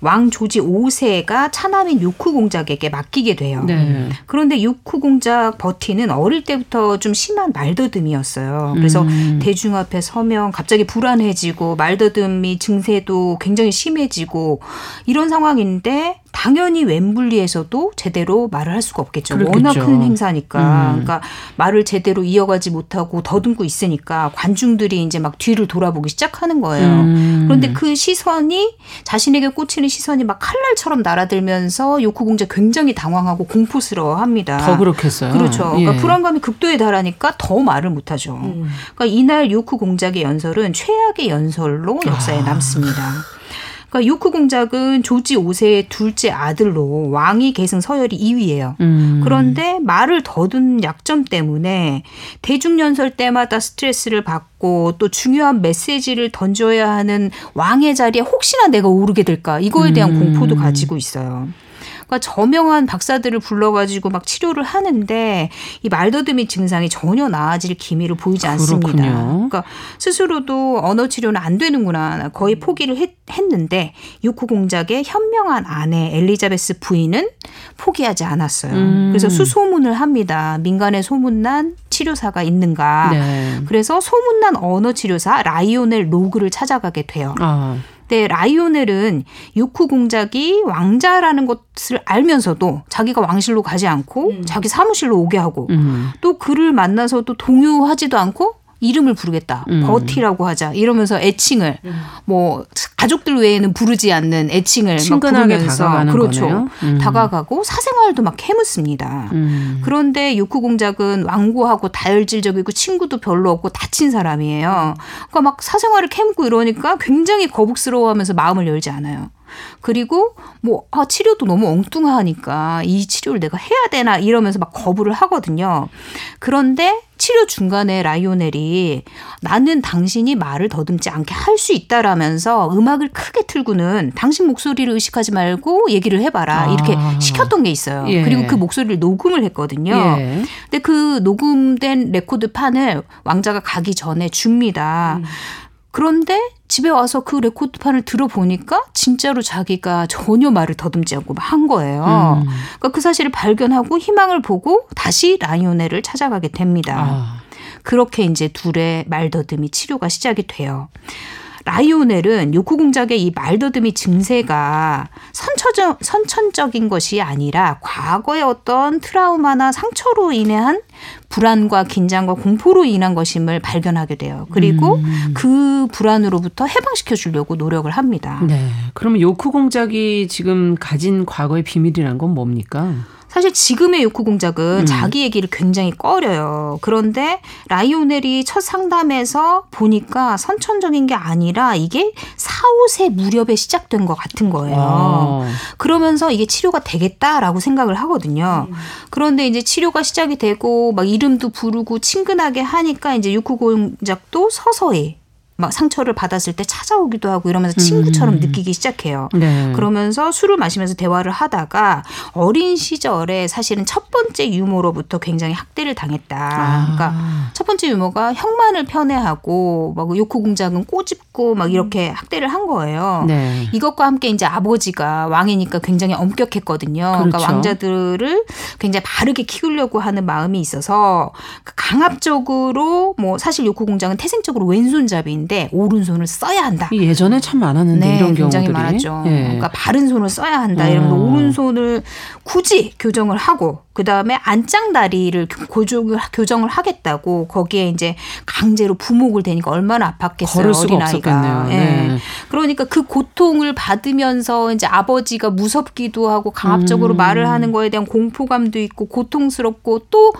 왕 조지 5세가 차남인 요크 공작에게 맡기게 돼요. 네. 그런데 요크 공작 버티는 어릴 때부터 좀 심한 말더듬이었어요. 그래서 음. 대중 앞에 서면 갑자기 불안해지고 말더듬이 증세도 굉장히 심해지고 이런 상황인데 당연히 웸블리에서도 제대로 말을 할 수가 없겠죠. 그렇겠죠. 워낙 큰 행사니까. 음. 그러니까 말을 제대로 이어가지 못하고 더듬고 있으니까 관중들이 이제 막 뒤를 돌아보기 시작하는 거예요. 음. 그런데 그 시선이 자신에게 꽂히는 시선이 막 칼날처럼 날아들면서 요크 공작 굉장히 당황하고 공포스러워합니다. 더 그렇겠어요. 그렇죠. 예. 그러니까 불안감이 극도에 달하니까 더 말을 못하죠. 음. 그러니까 이날 요크 공작의 연설은 최악의 연설로 역사에 아. 남습니다. 그러니까 요크 공작은 조지 5세의 둘째 아들로 왕위 계승 서열이 2위예요. 음. 그런데 말을 더듬 약점 때문에 대중 연설 때마다 스트레스를 받고 또 중요한 메시지를 던져야 하는 왕의 자리에 혹시나 내가 오르게 될까 이거에 대한 음. 공포도 가지고 있어요. 그러니까 저명한 박사들을 불러가지고 막 치료를 하는데 이 말더듬이 증상이 전혀 나아질 기미를 보이지 않습니다. 그렇군요. 그러니까 스스로도 언어 치료는 안 되는구나 거의 포기를 했, 했는데 요코 공작의 현명한 아내 엘리자베스 부인은 포기하지 않았어요. 음. 그래서 수소문을 합니다. 민간에 소문난 치료사가 있는가. 네. 그래서 소문난 언어 치료사 라이오넬 로그를 찾아가게 돼요. 아. 근데 라이오넬은 요크 공작이 왕자라는 것을 알면서도 자기가 왕실로 가지 않고 자기 사무실로 오게 하고 음. 또 그를 만나서도 동요하지도 않고 이름을 부르겠다. 음. 버티라고 하자. 이러면서 애칭을 뭐 가족들 외에는 부르지 않는 애칭을 막 친근하게 다가가는 그렇죠. 음. 다가가고 사생활도 막 해묻습니다. 음. 그런데 요크 공작은 완고하고 다혈질적이고 친구도 별로 없고 다친 사람이에요. 그러니까 막 사생활을 캐묻고 이러니까 굉장히 거북스러워하면서 마음을 열지 않아요. 그리고 뭐 아, 치료도 너무 엉뚱하니까 이 치료를 내가 해야 되나 이러면서 막 거부를 하거든요. 그런데 치료 중간에 라이오넬이 나는 당신이 말을 더듬지 않게 할 수 있다라면서 음악을 크게 틀고는 당신 목소리를 의식하지 말고 얘기를 해봐라 이렇게 아. 시켰던 게 있어요. 예. 그리고 그 목소리를 녹음을 했거든요. 예. 근데 그 녹음된 레코드 판을 왕자가 가기 전에 줍니다. 그런데 집에 와서 그 레코드판을 들어보니까 진짜로 자기가 전혀 말을 더듬지 않고 한 거예요. 음. 그러니까 그 사실을 발견하고 희망을 보고 다시 라이오넬을 찾아가게 됩니다. 아. 그렇게 이제 둘의 말더듬이 치료가 시작이 돼요. 라이오넬은 요코 공작의 이 말더듬이 증세가 선천적, 선천적인 것이 아니라 과거의 어떤 트라우마나 상처로 인한 불안과 긴장과 공포로 인한 것임을 발견하게 돼요. 그리고 음. 그 불안으로부터 해방시켜 주려고 노력을 합니다. 네. 그러면 요크 공작이 지금 가진 과거의 비밀이란 건 뭡니까? 사실 지금의 요크 공작은 음. 자기 얘기를 굉장히 꺼려요. 그런데 라이오넬이 첫 상담에서 보니까 선천적인 게 아니라 이게 4, 5세 무렵에 시작된 것 같은 거예요. 아. 그러면서 이게 치료가 되겠다라고 생각을 하거든요. 그런데 이제 치료가 시작이 되고 막 이름도 부르고 친근하게 하니까 이제 요크 공작도 서서히 막 상처를 받았을 때 찾아오기도 하고 이러면서 친구처럼 음. 느끼기 시작해요. 네. 그러면서 술을 마시면서 대화를 하다가 어린 시절에 사실은 첫 번째 유모로부터 굉장히 학대를 당했다. 아. 그러니까 첫 번째 유모가 형만을 편애하고 막 요코 공작은 꼬집고 막 이렇게 학대를 한 거예요. 네. 이것과 함께 이제 아버지가 왕이니까 굉장히 엄격했거든요. 그러니까 그렇죠. 왕자들을 굉장히 바르게 키우려고 하는 마음이 있어서 그 강압적으로 뭐 사실 요코 공작은 태생적으로 왼손잡이인 데 오른손을 써야 한다. 예전에 참 많았는데 네, 이런 굉장히 경우들이. 많았죠. 예. 그러니까 바른 손을 써야 한다. 어. 이러면서 오른손을 굳이 교정을 하고 그 다음에 안짱다리를 교정을 교정을 하겠다고 거기에 이제 강제로 부목을 대니까 얼마나 아팠겠어요 어린 아이가. 없었겠네요. 예. 네. 그러니까 그 고통을 받으면서 이제 아버지가 무섭기도 하고 강압적으로 음. 말을 하는 거에 대한 공포감도 있고 고통스럽고 또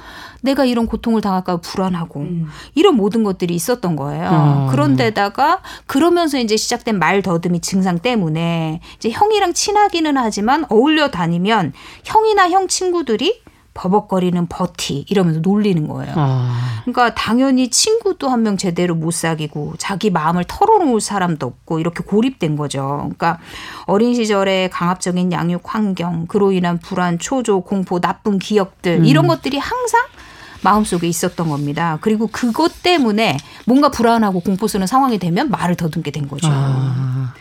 내가 이런 고통을 당할까 불안하고 이런 모든 것들이 있었던 거예요. 어. 그런 데다가 그러면서 이제 시작된 말 더듬이 증상 때문에 이제 형이랑 친하기는 하지만 어울려 다니면 형이나 형 친구들이 버벅거리는 버티 이러면서 놀리는 거예요. 아. 그러니까 당연히 친구도 한 명 제대로 못 사귀고 자기 마음을 털어놓을 사람도 없고 이렇게 고립된 거죠. 그러니까 어린 시절에 강압적인 양육 환경, 그로 인한 불안, 초조, 공포, 나쁜 기억들 이런 것들이 항상 마음속에 있었던 겁니다. 그리고 그것 때문에 뭔가 불안하고 공포스러운 상황이 되면 말을 더듬게 된 거죠. 아.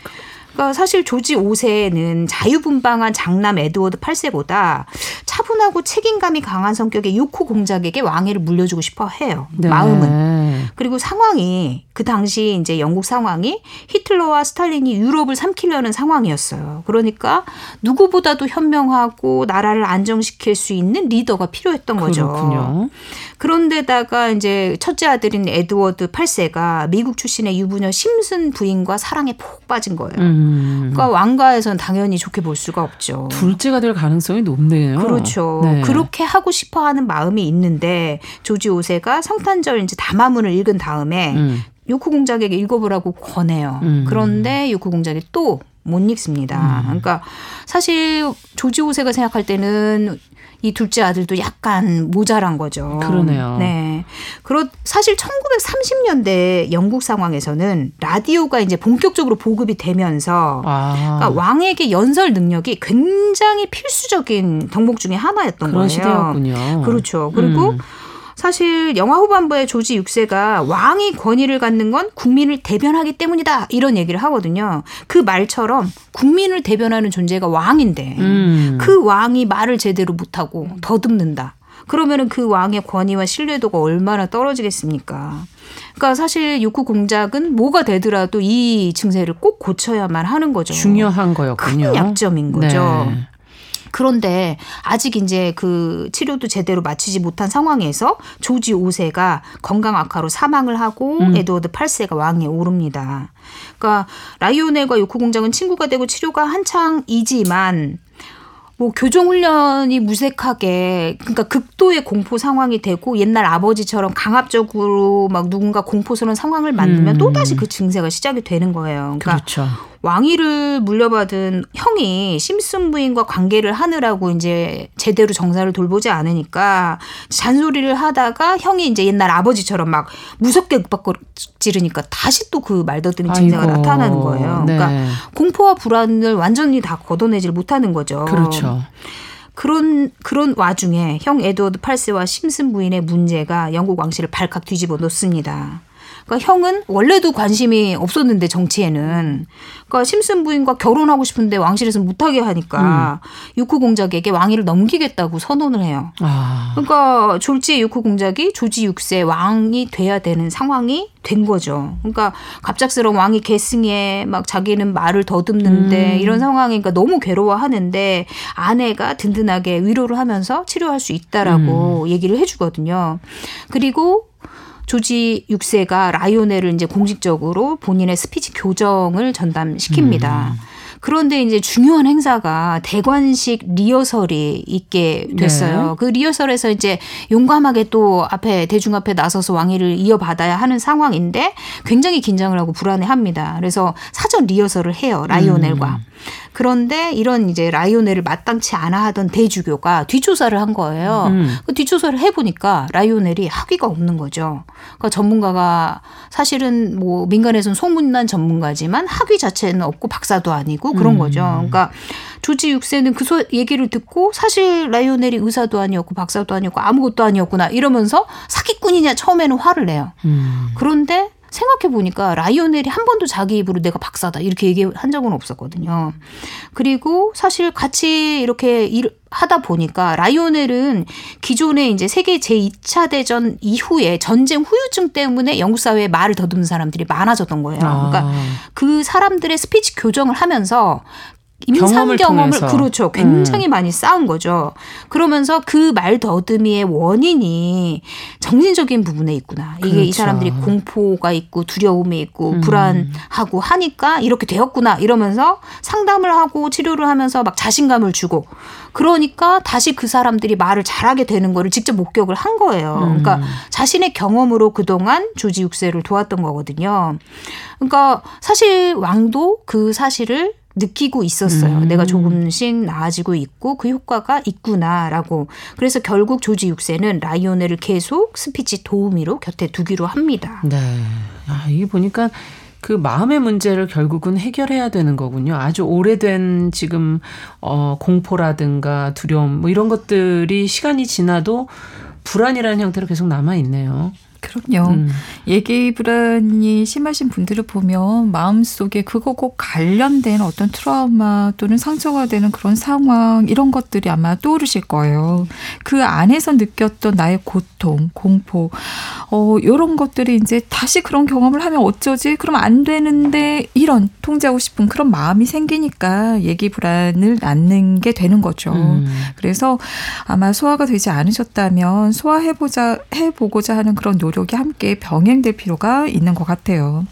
그러니까 사실 조지 5세는 자유분방한 장남 에드워드 8세보다 차분하고 책임감이 강한 성격의 요크 공작에게 왕위를 물려주고 싶어 해요. 네. 마음은. 그리고 상황이 그 당시 이제 영국 상황이 히틀러와 스탈린이 유럽을 삼키려는 상황이었어요. 그러니까 누구보다도 현명하고 나라를 안정시킬 수 있는 리더가 필요했던 거죠. 그렇군요. 그런데다가 이제 첫째 아들인 에드워드 8세가 미국 출신의 유부녀 심슨 부인과 사랑에 푹 빠진 거예요. 음. 그러니까 왕가에선 당연히 좋게 볼 수가 없죠. 둘째가 될 가능성이 높네요. 그렇죠. 네. 그렇게 하고 싶어 하는 마음이 있는데 조지 5세가 성탄절 이제 담화문을 읽은 다음에 음. 요코 공작에게 읽어보라고 권해요. 음. 그런데 요코 공작이 또 못 읽습니다. 음. 그러니까 사실 조지 5세가 생각할 때는 이 둘째 아들도 약간 모자란 거죠. 그러네요. 네. 그렇 사실 1930년대 영국 상황에서는 라디오가 이제 본격적으로 보급이 되면서 아. 그러니까 왕에게 연설 능력이 굉장히 필수적인 덕목 중에 하나였던 그런 거예요. 시대였군요. 그렇죠. 그리고 음. 사실 영화 후반부에 조지 6세가 왕이 권위를 갖는 건 국민을 대변하기 때문이다 이런 얘기를 하거든요. 그 말처럼 국민을 대변하는 존재가 왕인데 음. 그 왕이 말을 제대로 못하고 더듬는다. 그러면은 그 왕의 권위와 신뢰도가 얼마나 떨어지겠습니까? 그러니까 사실 욕구 공작은 뭐가 되더라도 이 증세를 꼭 고쳐야만 하는 거죠. 중요한 거였군요. 큰 약점인 거죠. 네. 그런데 아직 이제 그 치료도 제대로 마치지 못한 상황에서 조지 5세가 건강 악화로 사망을 하고 음. 에드워드 8세가 왕에 오릅니다. 그러니까 라이오넬과 요코 공작은 친구가 되고 치료가 한창이지만 뭐 교정 훈련이 무색하게 그러니까 극도의 공포 상황이 되고 옛날 아버지처럼 강압적으로 막 누군가 공포스러운 상황을 만들면 음. 또 다시 그 증세가 시작이 되는 거예요. 그러니까 그렇죠. 왕위를 물려받은 형이 심슨 부인과 관계를 하느라고 이제 제대로 정사를 돌보지 않으니까 잔소리를 하다가 형이 이제 옛날 아버지처럼 막 무섭게 윽박지르니까 다시 또 그 말더듬이 증세가. 나타나는 거예요. 그러니까 네. 공포와 불안을 완전히 다 걷어내질 못하는 거죠. 그렇죠. 그런 그런 와중에 형 에드워드 8세와 심슨 부인의 문제가 영국 왕실을 발칵 뒤집어 놓습니다. 그러니까 형은 원래도 관심이 없었는데 정치에는 그러니까 심슨 부인과 결혼하고 싶은데 왕실에서 못하게 하니까 음. 유쿠 공작에게 왕위를 넘기겠다고 선언을 해요. 아. 그러니까 졸지의 유쿠 공작이 조지 6세 왕이 돼야 되는 상황이 된 거죠. 그러니까 갑작스러운 왕이 계승에 막 자기는 말을 더듬는데 음. 이런 상황이니까 너무 괴로워하는데 아내가 든든하게 위로를 하면서 치료할 수 있다라고 음. 얘기를 해주거든요. 그리고 조지 6세가 라이오넬을 이제 공식적으로 본인의 스피치 교정을 전담시킵니다. 음. 그런데 이제 중요한 행사가 대관식 리허설이 있게 됐어요. 네. 그 리허설에서 이제 용감하게 또 앞에 대중 앞에 나서서 왕위를 이어받아야 하는 상황인데 굉장히 긴장을 하고 불안해합니다. 그래서 사전 리허설을 해요 라이오넬과. 음. 그런데 이런 이제 라이오넬을 마땅치 않아 하던 대주교가 뒷조사를 한 거예요. 음. 그 뒷조사를 해보니까 라이오넬이 학위가 없는 거죠. 그러니까 전문가가 사실은 뭐 민간에서는 소문난 전문가지만 학위 자체는 없고 박사도 아니고 그런 음. 거죠. 그러니까 조지 6세는 그 소, 얘기를 듣고 사실 라이오넬이 의사도 아니었고 박사도 아니었고 아무것도 아니었구나 이러면서 사기꾼이냐 처음에는 화를 내요. 음. 그런데 생각해 보니까 라이오넬이 한 번도 자기 입으로 내가 박사다 이렇게 얘기한 적은 없었거든요. 그리고 사실 같이 이렇게 일 하다 보니까 라이오넬은 기존에 이제 세계 제2차 대전 이후에 전쟁 후유증 때문에 영국 사회에 말을 더듬는 사람들이 많아졌던 거예요. 그러니까 아. 그 사람들의 스피치 교정을 하면서 임상 경험을, 그렇죠. 굉장히 음. 많이 쌓은 거죠. 그러면서 그 말 더듬이의 원인이 정신적인 부분에 있구나. 이게 그렇죠. 이 사람들이 공포가 있고 두려움이 있고 음. 불안하고 하니까 이렇게 되었구나 이러면서 상담을 하고 치료를 하면서 막 자신감을 주고 그러니까 다시 그 사람들이 말을 잘하게 되는 거를 직접 목격을 한 거예요. 음. 그러니까 자신의 경험으로 그동안 조지 육세를 도왔던 거거든요. 그러니까 사실 왕도 그 사실을 느끼고 있었어요. 음. 내가 조금씩 나아지고 있고 그 효과가 있구나라고. 그래서 결국 조지 6세는 라이오넬을 계속 스피치 도우미로 곁에 두기로 합니다. 네. 아, 이게 보니까 그 마음의 문제를 결국은 해결해야 되는 거군요. 아주 오래된 지금 어 공포라든가 두려움 뭐 이런 것들이 시간이 지나도 불안이라는 형태로 계속 남아 있네요. 그럼요. 음. 예기 불안이 심하신 분들을 보면 마음속에 그거 꼭 관련된 어떤 트라우마 또는 상처가 되는 그런 상황 이런 것들이 아마 떠오르실 거예요. 그 안에서 느꼈던 나의 고통, 공포 어 요런 것들이 이제 다시 그런 경험을 하면 어쩌지? 그럼 안 되는데 이런 통제하고 싶은 그런 마음이 생기니까 예기 불안을 낳는 게 되는 거죠. 음. 그래서 아마 소화가 되지 않으셨다면 소화해 보자 해 보고자 하는 그런 노력 노력이 함께 병행될 필요가 있는 것 같아요.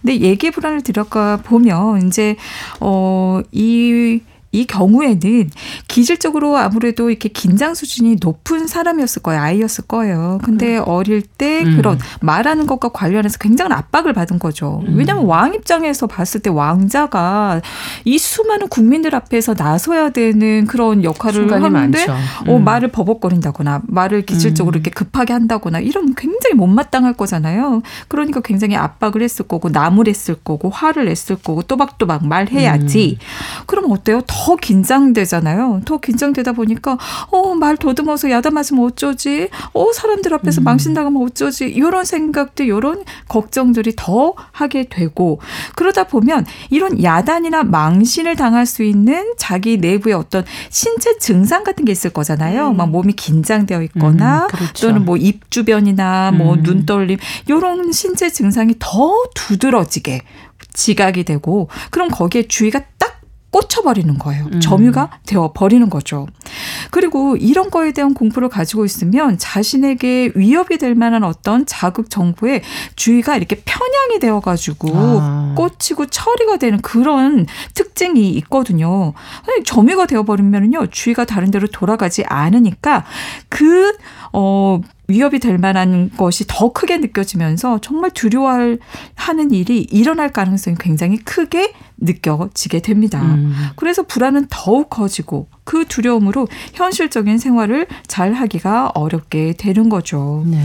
근데 예기 불안을 들어가 보면 이제 어이 이 경우에는 기질적으로 아무래도 이렇게 긴장 수준이 높은 사람이었을 거예요. 아이였을 거예요. 근데 음. 어릴 때 음. 그런 말하는 것과 관련해서 굉장한 압박을 받은 거죠. 음. 왜냐하면 왕 입장에서 봤을 때 왕자가 이 수많은 국민들 앞에서 나서야 되는 그런 역할을 하는데 어, 음. 말을 버벅거린다거나 말을 기질적으로 음. 이렇게 급하게 한다거나 이런 굉장히 못마땅할 거잖아요. 그러니까 굉장히 압박을 했을 거고 나무랬을 거고 화를 냈을 거고 또박또박 말해야지. 음. 그럼 어때요? 더 긴장되잖아요. 더 긴장되다 보니까 어 말 더듬어서 야단 맞으면 어쩌지? 어 사람들 앞에서 음. 망신당하면 어쩌지? 이런 생각들, 이런 걱정들이 더 하게 되고 그러다 보면 이런 야단이나 망신을 당할 수 있는 자기 내부의 어떤 신체 증상 같은 게 있을 거잖아요. 음. 막 몸이 긴장되어 있거나 음, 그렇죠. 또는 뭐 입 주변이나 뭐 음. 눈떨림 이런 신체 증상이 더 두드러지게 지각이 되고 그럼 거기에 주의가 딱 꽂혀버리는 거예요. 음. 점유가 되어 버리는 거죠. 그리고 이런 거에 대한 공포를 가지고 있으면 자신에게 위협이 될 만한 어떤 자극 정보에 주의가 이렇게 편향이 되어가지고 아. 꽂히고 처리가 되는 그런 특징이 있거든요. 점유가 되어버리면요 주의가 다른 데로 돌아가지 않으니까 그 어, 위협이 될 만한 것이 더 크게 느껴지면서 정말 두려워하는 일이 일어날 가능성이 굉장히 크게 느껴지게 됩니다. 음. 그래서 불안은 더욱 커지고 그 두려움으로 현실적인 생활을 잘 하기가 어렵게 되는 거죠. 네.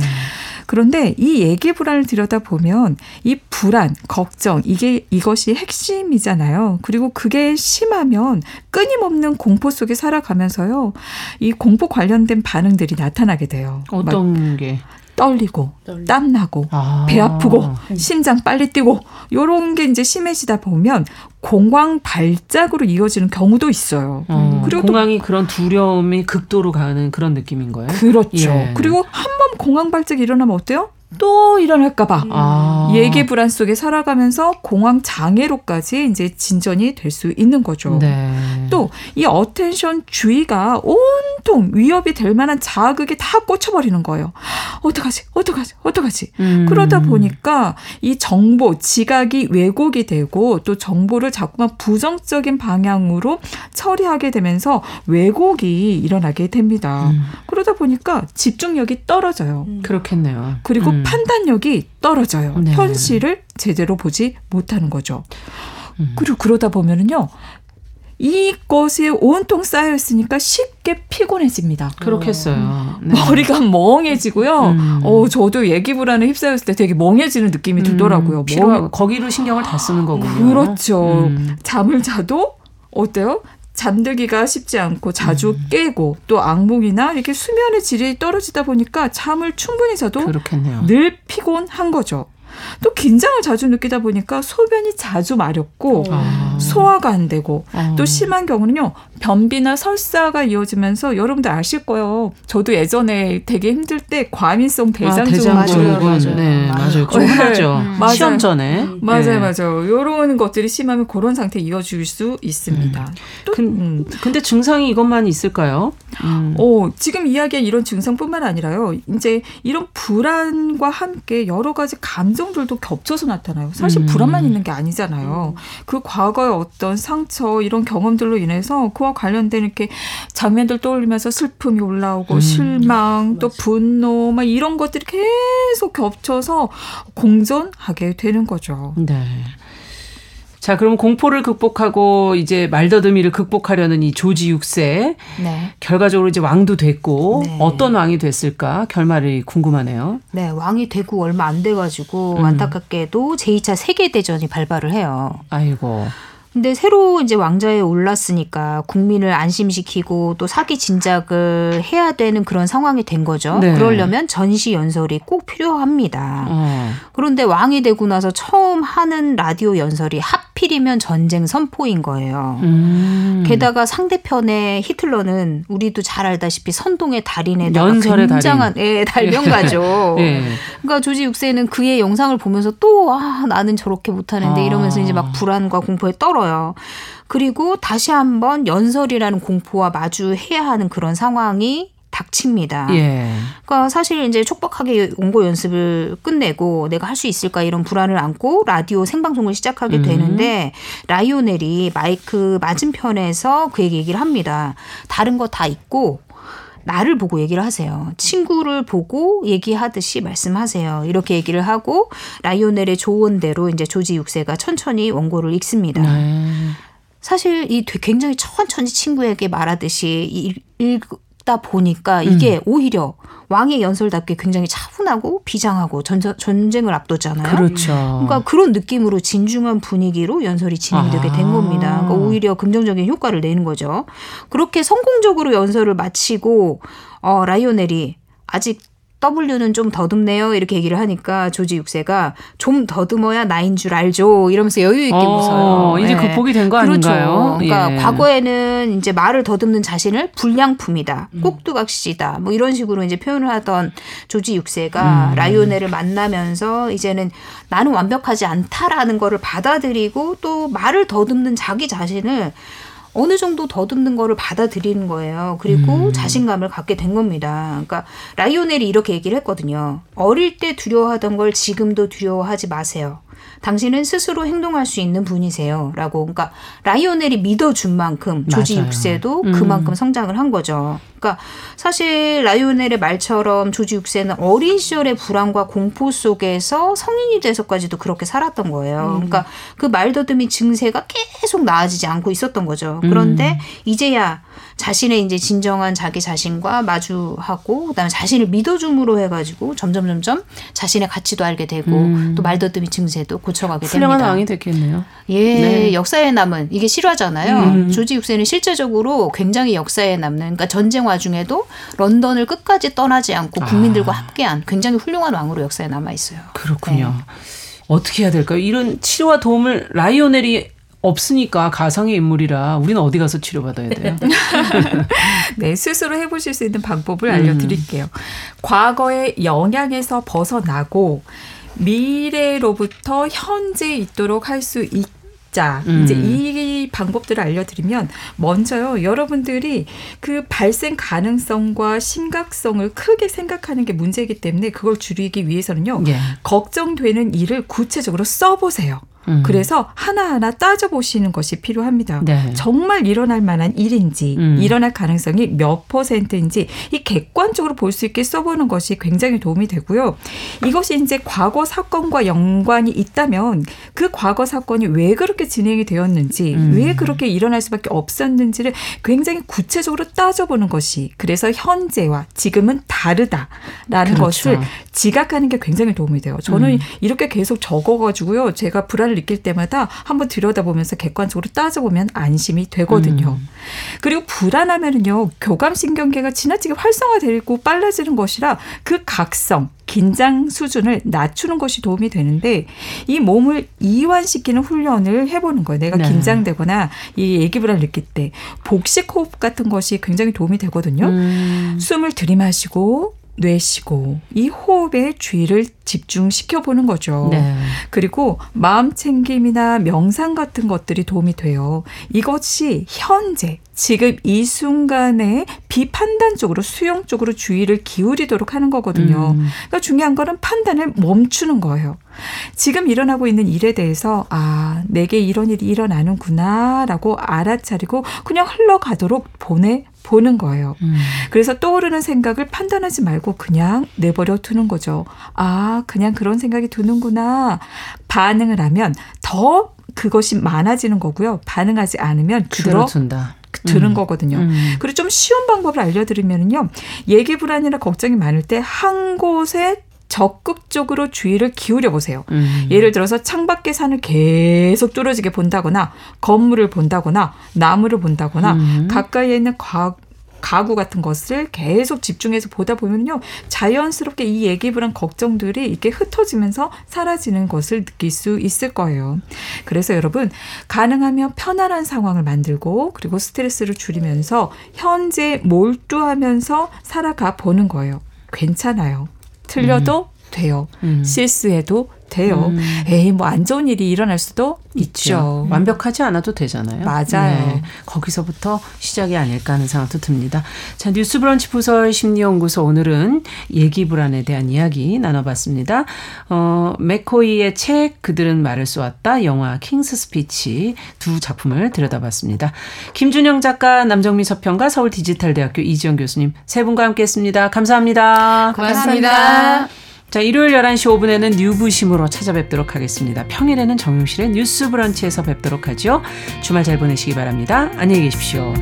그런데 이 얘기 불안을 들여다 보면 이 불안, 걱정, 이게 이것이 핵심이잖아요. 그리고 그게 심하면 끊임없는 공포 속에 살아가면서요. 이 공포 관련된 반응들이 나타나게 돼요. 어떤 게? 떨리고 떨리. 땀 나고 아. 배 아프고 심장 빨리 뛰고 요런 게 이제 심해지다 보면 공황 발작으로 이어지는 경우도 있어요. 어, 그리고 또 공황이 그런 두려움이 극도로 가는 그런 느낌인 거예요. 그렇죠. 예. 그리고 한 번 공황 발작이 일어나면 어때요? 또 일어날까봐 아. 예기 불안 속에 살아가면서 공황 장애로까지 이제 진전이 될 수 있는 거죠. 네. 또 이 attention 주의가 온통 위협이 될 만한 자극에 다 꽂혀버리는 거예요. 어떡하지? 어떡하지? 어떡하지? 음. 그러다 보니까 이 정보, 지각이 왜곡이 되고 또 정보를 자꾸만 부정적인 방향으로 처리하게 되면서 왜곡이 일어나게 됩니다. 음. 그러다 보니까 집중력이 떨어져요. 그렇겠네요. 그리고 음. 판단력이 떨어져요. 네. 현실을 제대로 보지 못하는 거죠. 음. 그리고 그러다 보면은요. 이것이 온통 쌓여 있으니까 쉽게 피곤해집니다. 그렇겠어요. 네. 머리가 멍해지고요. 음. 어, 저도 얘기 불안에 휩싸였을 때 되게 멍해지는 느낌이 들더라고요. 음, 피로 멍해- 거기로 신경을 다 쓰는 거군요. 그렇죠. 음. 잠을 자도 어때요? 잠들기가 쉽지 않고 자주 음. 깨고 또 악몽이나 이렇게 수면의 질이 떨어지다 보니까 잠을 충분히 자도 그렇겠네요. 늘 피곤한 거죠. 또 긴장을 자주 느끼다 보니까 소변이 자주 마렵고 아. 소화가 안 되고 어. 또 심한 경우는요 변비나 설사가 이어지면서 여러분들 아실 거예요. 저도 예전에 되게 힘들 때 과민성 아, 대장증 맞아요. 네 맞아요. 맞아요. 좀 흔하죠. 음. 맞아요. 시험 전에 맞아요, 네. 맞아요. 이런 것들이 심하면 그런 상태 이어질 수 있습니다. 또, 근- 음. 근데 증상이 이것만 있을까요? 음. 어, 지금 이야기한 이런 증상뿐만 아니라요. 이제 이런 불안과 함께 여러 가지 감정 들도 겹쳐서 나타나요. 사실 음. 불안만 있는 게 아니잖아요. 그 과거의 어떤 상처 이런 경험들로 인해서 그와 관련된 이렇게 장면들 떠올리면서 슬픔이 올라오고 음. 실망 또 분노 막 이런 것들이 계속 겹쳐서 공존하게 되는 거죠. 네. 자, 그럼 공포를 극복하고 이제 말더듬이를 극복하려는 이 조지 6세 네. 결과적으로 이제 왕도 됐고 네. 어떤 왕이 됐을까 결말이 궁금하네요. 네, 왕이 되고 얼마 안 돼 가지고 음. 안타깝게도 제2차 세계 대전이 발발을 해요. 아이고. 근데 새로 이제 왕좌에 올랐으니까 국민을 안심시키고 또 사기 진작을 해야 되는 그런 상황이 된 거죠. 네. 그러려면 전시 연설이 꼭 필요합니다. 어. 그런데 왕이 되고 나서 처음 하는 라디오 연설이 하필이면 전쟁 선포인 거예요. 음. 게다가 상대편의 히틀러는 우리도 잘 알다시피 선동의 달인에다가 연설의 굉장한 예, 달명가죠. 예. 그러니까 조지 6세는 그의 영상을 보면서 또 아, 나는 저렇게 못하는데 아. 이러면서 이제 막 불안과 공포에 떨어 요. 그리고 다시 한번 연설이라는 공포와 마주해야 하는 그런 상황이 닥칩니다. 예. 그러니까 사실 이제 촉박하게 원고 연습을 끝내고 내가 할 수 있을까 이런 불안을 안고 라디오 생방송을 시작하게 음. 되는데 라이오넬이 마이크 맞은편에서 그에게 얘기를 합니다. 다른 거 다 있고 나를 보고 얘기를 하세요. 친구를 보고 얘기하듯이 말씀하세요. 이렇게 얘기를 하고 라이오넬의 조언대로 이제 조지 6세가 천천히 원고를 읽습니다. 네. 사실 이 굉장히 천천히 친구에게 말하듯이 이- 읽다 보니까 이게 오히려 왕의 연설답게 굉장히 차분하고 비장하고 전저, 전쟁을 앞뒀잖아요. 그렇죠. 그러니까 그런 느낌으로 진중한 분위기로 연설이 진행되게 된 아. 겁니다. 그러니까 오히려 긍정적인 효과를 내는 거죠. 그렇게 성공적으로 연설을 마치고 어, 라이오넬이 아직 W는 좀 더듬네요. 이렇게 얘기를 하니까 조지 6세가 좀 더듬어야 나인 줄 알죠. 이러면서 여유 있게 어, 웃어요. 이제 예. 극복이 된거 그렇죠. 아닌가요? 그러니까 예. 과거에는 이제 말을 더듬는 자신을 불량품이다, 음. 꼭두각시다, 뭐 이런 식으로 이제 표현을 하던 조지 음. 6세가 라이오넬을 만나면서 이제는 나는 완벽하지 않다라는 거를 받아들이고 또 말을 더듬는 자기 자신을 어느 정도 더듬는 거를 받아들이는 거예요. 그리고 음. 자신감을 갖게 된 겁니다. 그러니까 라이오넬이 이렇게 얘기를 했거든요. 어릴 때 두려워하던 걸 지금도 두려워하지 마세요. 당신은 스스로 행동할 수 있는 분이세요. 라고. 그러니까 라이오넬이 믿어준 만큼 조지 맞아요. 6세도 음. 그만큼 성장을 한 거죠. 그러니까 사실 라이오넬의 말처럼 조지 6세는 어린 시절의 불안과 공포 속에서 성인이 돼서까지도 그렇게 살았던 거예요. 음. 그러니까 그 말더듬이 증세가 계속 나아지지 않고 있었던 거죠. 그런데 이제야 자신의 이제 진정한 자기 자신과 마주하고 그다음에 자신을 믿어줌으로 해가지고 점점 점점 자신의 가치도 알게 되고 음. 또 말더듬이 증세도 고쳐가게 훌륭한 됩니다. 왕이 됐겠네요. 예, 네. 역사에 남은 이게 실화잖아요. 음. 조지 육세는 실제적으로 굉장히 역사에 남는 그러니까 전쟁 와중에도 런던을 끝까지 떠나지 않고 국민들과 아. 함께한 굉장히 훌륭한 왕으로 역사에 남아 있어요. 그렇군요. 어떻게 해야 될까요? 이런 치료와 도움을 라이오넬이 없으니까 가상의 인물이라 우리는 어디 가서 치료받아야 돼요? 네, 스스로 해보실 수 있는 방법을 음. 알려드릴게요. 과거의 영향에서 벗어나고 미래로부터 현재에 있도록 할 수 있자. 음. 이제 이 방법들을 알려드리면 먼저요, 여러분들이 그 발생 가능성과 심각성을 크게 생각하는 게 문제이기 때문에 그걸 줄이기 위해서는요, 예. 걱정되는 일을 구체적으로 써보세요. 음. 그래서 하나하나 따져보시는 것이 필요합니다. 네. 정말 일어날 만한 일인지, 음. 일어날 가능성이 몇 퍼센트인지, 이 객관적으로 볼 수 있게 써보는 것이 굉장히 도움이 되고요. 이것이 이제 과거 사건과 연관이 있다면 그 과거 사건이 왜 그렇게 진행이 되었는지, 음. 왜 그렇게 일어날 수밖에 없었는지를 굉장히 구체적으로 따져보는 것이 그래서 현재와 지금은 다르다라는 그렇죠. 것을 지각하는 게 굉장히 도움이 돼요. 저는 음. 이렇게 계속 적어가지고요. 제가 불안 을 느낄 때마다 한번 들여다보면서 객관적으로 따져보면 안심이 되거든요. 음. 그리고 불안하면은요. 교감신경계가 지나치게 활성화되고 빨라지는 것이라 그 각성, 긴장 수준을 낮추는 것이 도움이 되는데 이 몸을 이완시키는 훈련을 해보는 거예요. 내가 네. 긴장되거나 이 얘기 불안을 느낄 때 복식 호흡 같은 것이 굉장히 도움이 되거든요. 음. 숨을 들이마시고 내쉬고 이 호흡에 주의를 집중시켜 보는 거죠. 네. 그리고 마음 챙김이나 명상 같은 것들이 도움이 돼요. 이것이 현재 지금 이 순간에 비판단적으로 수용적으로 주의를 기울이도록 하는 거거든요. 음. 그러니까 중요한 거는 판단을 멈추는 거예요. 지금 일어나고 있는 일에 대해서 아 내게 이런 일이 일어나는구나라고 알아차리고 그냥 흘러가도록 보내 보는 거예요. 음. 그래서 떠오르는 생각을 판단하지 말고 그냥 내버려 두는 거죠. 아, 그냥 그런 생각이 드는구나. 반응을 하면 더 그것이 많아지는 거고요. 반응하지 않으면 그대로 줄어 둔다. 드는 음. 거거든요. 음. 그리고 좀 쉬운 방법을 알려드리면요. 얘기 불안이나 걱정이 많을 때 한 곳에 적극적으로 주의를 기울여 보세요. 음. 예를 들어서 창밖의 산을 계속 뚫어지게 본다거나 건물을 본다거나 나무를 본다거나 음. 가까이에 있는 가, 가구 같은 것을 계속 집중해서 보다 보면요 자연스럽게 이 얘기 불안 걱정들이 이렇게 흩어지면서 사라지는 것을 느낄 수 있을 거예요. 그래서 여러분 가능하면 편안한 상황을 만들고 그리고 스트레스를 줄이면서 현재 몰두하면서 살아가 보는 거예요. 괜찮아요. 틀려도 돼요. 음. 실수해도 돼요. 음. 에이 뭐 안 좋은 일이 일어날 수도 있죠. 완벽하지 않아도 되잖아요. 네. 맞아요. 거기서부터 시작이 아닐까 하는 생각도 듭니다. 자, 뉴스 브런치 부설 심리연구소 오늘은 예기 불안에 대한 이야기 나눠봤습니다. 어, 맥코이의 책 그들은 말을 쏘았다 영화 킹스 스피치 두 작품을 들여다봤습니다. 김준영 작가, 남정미 서평가, 서울 디지털대학교 이지영 교수님 세 분과 함께했습니다. 감사합니다. 고맙습니다. 자, 일요일 11시 5분에는 뉴부심으로 찾아뵙도록 하겠습니다. 평일에는 정용실의 뉴스 브런치에서 뵙도록 하죠. 주말 잘 보내시기 바랍니다. 안녕히 계십시오.